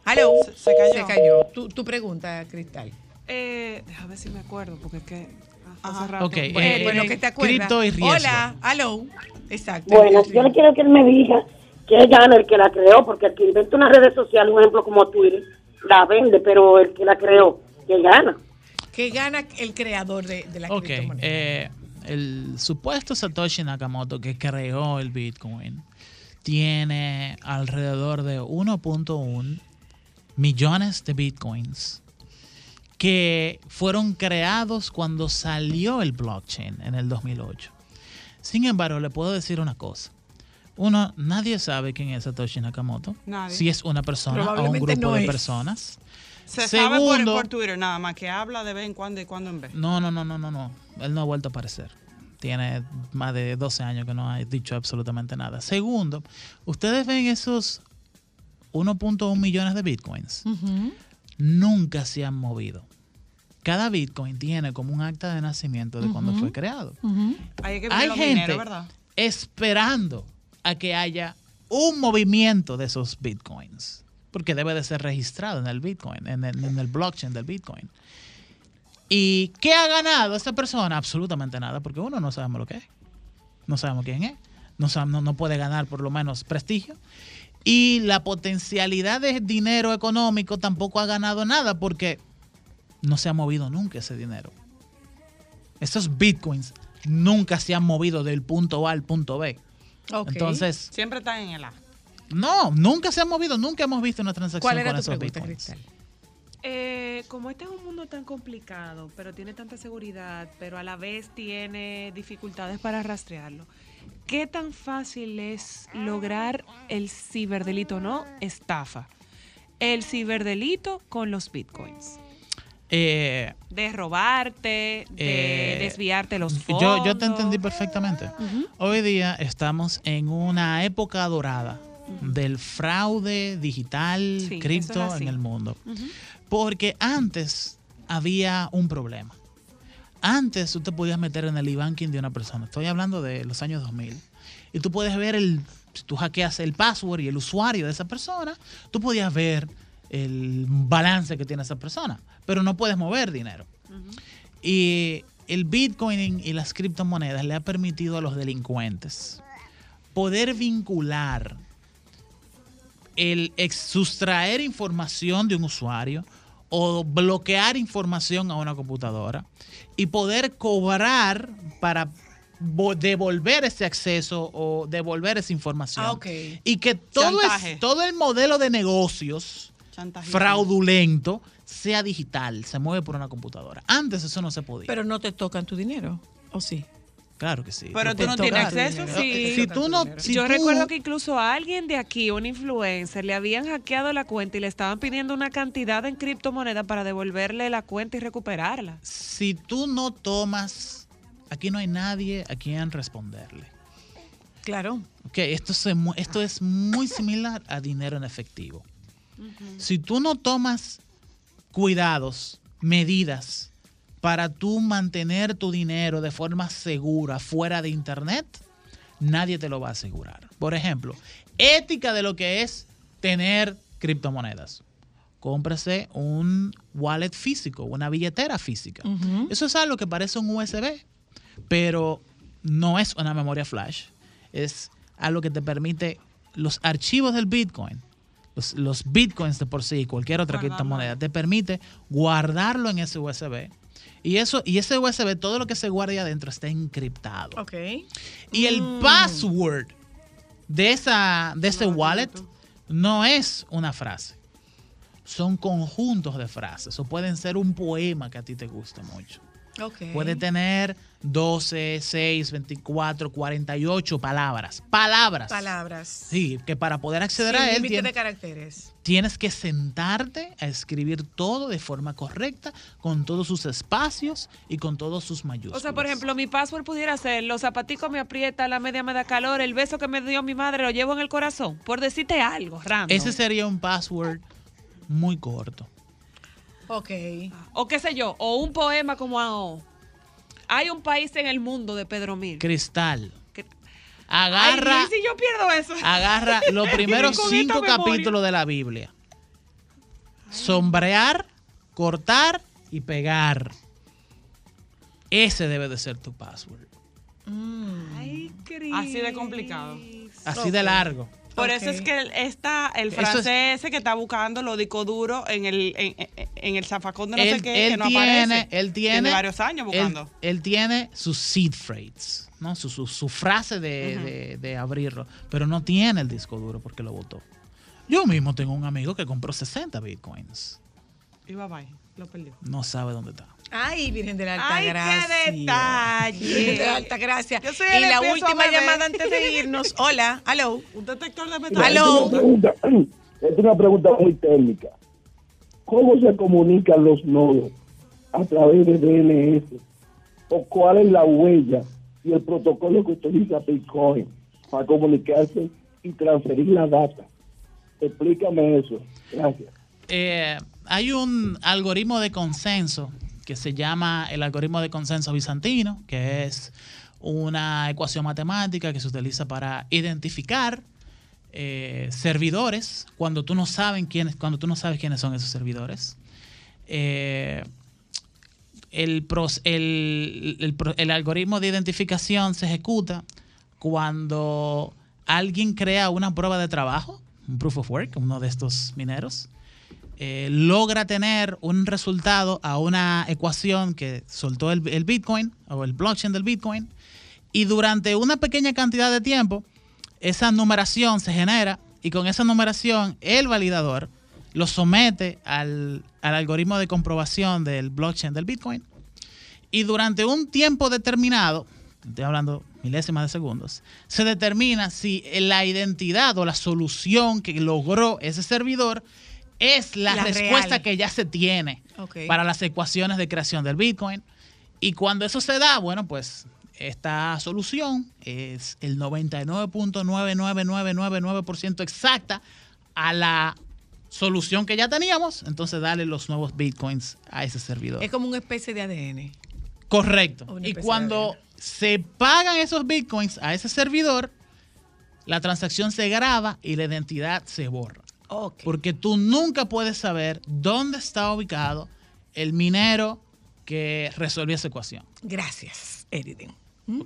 Aló. Se- se cayó. Se cayó. Tu, tu pregunta, Cristal. Eh, déjame ver si me acuerdo, porque es que. Hace rato. Ok, Bueno, eh, bueno, que te acuerdas. cripto y riesgo. Hola, aló. Exacto. Buenas, yo le quiero que él me diga que gana el que la creó, porque el que inventa una red social, un ejemplo como Twitter, la vende, pero el que la creó, que gana. ¿Qué gana el creador de, de la Ok, criptomoneda? eh, el supuesto Satoshi Nakamoto que creó el Bitcoin tiene alrededor de 1.1 millones de Bitcoins que fueron creados cuando salió el blockchain en el 2008. Sin embargo, le puedo decir una cosa. Uno, nadie sabe quién es Satoshi Nakamoto. Nadie. Si es una persona o un grupo no de es. personas. Se sabe por, Segundo- por Twitter nada más, que habla de vez en cuando y cuando en vez. No, no, no, no, no, no. Él no ha vuelto a aparecer. Tiene más de 12 años que no ha dicho absolutamente nada. Segundo, ustedes ven esos 1.1 millones de bitcoins. Nunca se han movido. Cada bitcoin tiene como un acta de nacimiento de cuando fue creado. Hay que ver Hay los gente esperando a que haya un movimiento de esos bitcoins. Porque debe de ser registrado en el bitcoin, en el, en el blockchain del bitcoin. ¿Y qué ha ganado esta persona? Absolutamente nada, porque uno no sabemos lo que es. No sabemos quién es. No, sab- no, no puede ganar por lo menos prestigio. Y la potencialidad de dinero económico tampoco ha ganado nada porque no se ha movido nunca ese dinero. Esos bitcoins nunca se han movido del punto A al punto B. Ok. Entonces, Siempre están en el A. no, nunca se han movido, nunca hemos visto una transacción ¿Cuál era con tu esos pregunta, bitcoins. Cristal? Eh, como este es un mundo tan complicado, pero tiene tanta seguridad, pero a la vez tiene dificultades para rastrearlo, ¿qué tan fácil es lograr el ciberdelito, no estafa? El ciberdelito con los bitcoins. Eh, De robarte, de Eh, desviarte los fondos. yo, yo te entendí perfectamente. Hoy día estamos en una época dorada del fraude digital, Sí, eso es cripto en el mundo. Porque antes había un problema. Antes tú te podías meter en el e-banking de una persona. Estoy hablando de los años 2000. Y tú puedes ver el. Si tú hackeas el password y el usuario de esa persona, tú podías ver el balance que tiene esa persona. Pero no puedes mover dinero. Y el Bitcoin y las criptomonedas le ha permitido a los delincuentes poder vincular el ex- sustraer información de un usuario o bloquear información a una computadora y poder cobrar para vo- devolver ese acceso o devolver esa información. Ah. Y que todo, es, todo el modelo de negocios Fraudulento sea digital, se mueve por una computadora. Antes eso no se podía. Pero no te tocan tu dinero, ¿o sí? Claro que sí. Pero tú no tienes acceso, sí. Si tú no, si Yo tú- recuerdo que incluso a alguien de aquí, un influencer, le habían hackeado la cuenta y le estaban pidiendo una cantidad en criptomonedas para devolverle la cuenta y recuperarla. si tú no tomas, aquí no hay nadie a quien responderle. Claro. Ok, esto, se esto es muy similar a dinero en efectivo. Si tú no tomas cuidados, medidas para tú mantener tu dinero de forma segura fuera de internet, nadie te lo va a asegurar. Por ejemplo, ética de lo que es tener criptomonedas. Cómprese un wallet físico, una billetera física. Eso es algo que parece un USB, pero no es una memoria flash. Es algo que te permite los archivos del Bitcoin, los, los Bitcoins de por sí y cualquier otra criptomoneda, te permite guardarlo en ese USB. Y, eso, y ese USB, todo lo que se guarda ahí adentro está encriptado. Ok. Y el Mm. password de, esa, de ese wallet no es una frase. Son conjuntos de frases. O pueden ser un poema que a ti te guste mucho. Puede tener 12, 6, 24, 48 palabras. Palabras. Palabras. Sí, que para poder acceder Sin a él tienes, de caracteres. tienes que sentarte a escribir todo de forma correcta, con todos sus espacios y con todos sus mayúsculas. O sea, por ejemplo, mi password pudiera ser, los zapaticos me aprieta, la media me da calor, el beso que me dio mi madre lo llevo en el corazón, por decirte algo, random. Ese sería un password muy corto. Ok. O qué sé yo, o un poema como a- Hay un país en el mundo de Pedro Mil. Cristal. Agarra, Ay, ¿y si yo pierdo eso? agarra los primeros cinco capítulos de la Biblia. Sombrear, cortar y pegar. Ese debe de ser tu password. Ay, Así de complicado. Así de largo. Por eso es que está el es- francés ese que está buscando los discos duros en el, en, el zafacón de no él, sé qué, él que no tiene, aparece. él tiene, varios años buscando. Él, tiene sus seed phrases, ¿no? Su, su- su frase de, de- de abrirlo, pero no tiene el disco duro porque lo botó. Yo mismo tengo un amigo que compró 60 bitcoins. Y bye bye, lo perdió. No sabe dónde está. Ay, Virgen de la Alta Ay, qué Gracia. detalle. Virgen de la Alta Gracia. Yo soy y la última llamada antes de irnos. Hola, hello. Un detector de Mira, Aló. Es una, pregunta, es una pregunta muy técnica. ¿Cómo se comunican los nodos a través de DNS? ¿O cuál es la huella y el protocolo que utiliza Bitcoin para comunicarse y transferir la data? Explícame eso. Gracias. Eh, hay un algoritmo de consenso que se llama el algoritmo de consenso bizantino, que es una ecuación matemática que se utiliza para identificar eh, servidores cuando tú no sabes quiénes, cuando tú no sabes quiénes son esos servidores. Eh, el, el algoritmo de identificación se ejecuta cuando alguien crea una prueba de trabajo, un proof of work, uno de estos mineros, eh, logra tener un resultado a una ecuación que soltó el, Bitcoin o el blockchain del Bitcoin y durante una pequeña cantidad de tiempo esa numeración se genera y con esa numeración el validador lo somete al, al algoritmo de comprobación del blockchain del Bitcoin. Y durante un tiempo determinado, estoy hablando milésimas de segundos, se determina si la identidad o la solución que logró ese servidor es la, La respuesta real. que ya se tiene para las ecuaciones de creación del Bitcoin. Y cuando eso se da, bueno, pues esta solución es el 99.99999% exacta a la solución que ya teníamos. Entonces, dale los nuevos Bitcoins a ese servidor. Es como una especie de ADN. Correcto. Y cuando se pagan esos bitcoins a ese servidor, la transacción se graba y la identidad se borra. Porque tú nunca puedes saber dónde está ubicado el minero que resolvió esa ecuación. Gracias, Eriden. ¿Mm?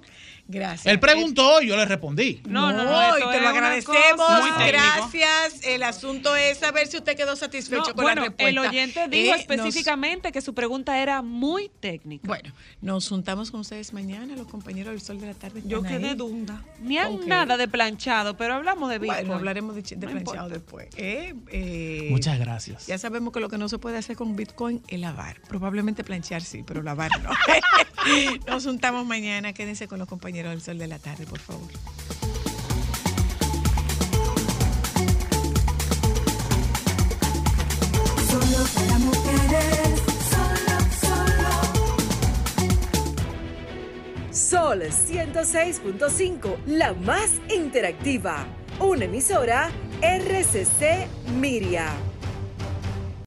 Gracias. Él preguntó y yo le respondí. No, no, no, y te lo agradecemos. Gracias. El asunto es saber si usted quedó satisfecho No, con bueno, la respuesta. el oyente dijo Eh, nos- específicamente que su pregunta era muy técnica. Bueno, nos juntamos con ustedes mañana, los compañeros del Sol de la Tarde. Yo quedé ahí. dunda. Ni han Ok. nada de planchado, pero hablamos de Bitcoin. Bueno, hablaremos de, ch- de No planchado importa. después. Eh, eh, Muchas gracias. Ya sabemos que lo que no se puede hacer con Bitcoin es lavar. Probablemente planchar sí, pero lavar no. Nos juntamos mañana. Quédense con los compañeros del Sol de la Tarde, por favor. Solo para mujeres, solo, solo. Sol 106.5, la más interactiva. Una emisora RCC Miria.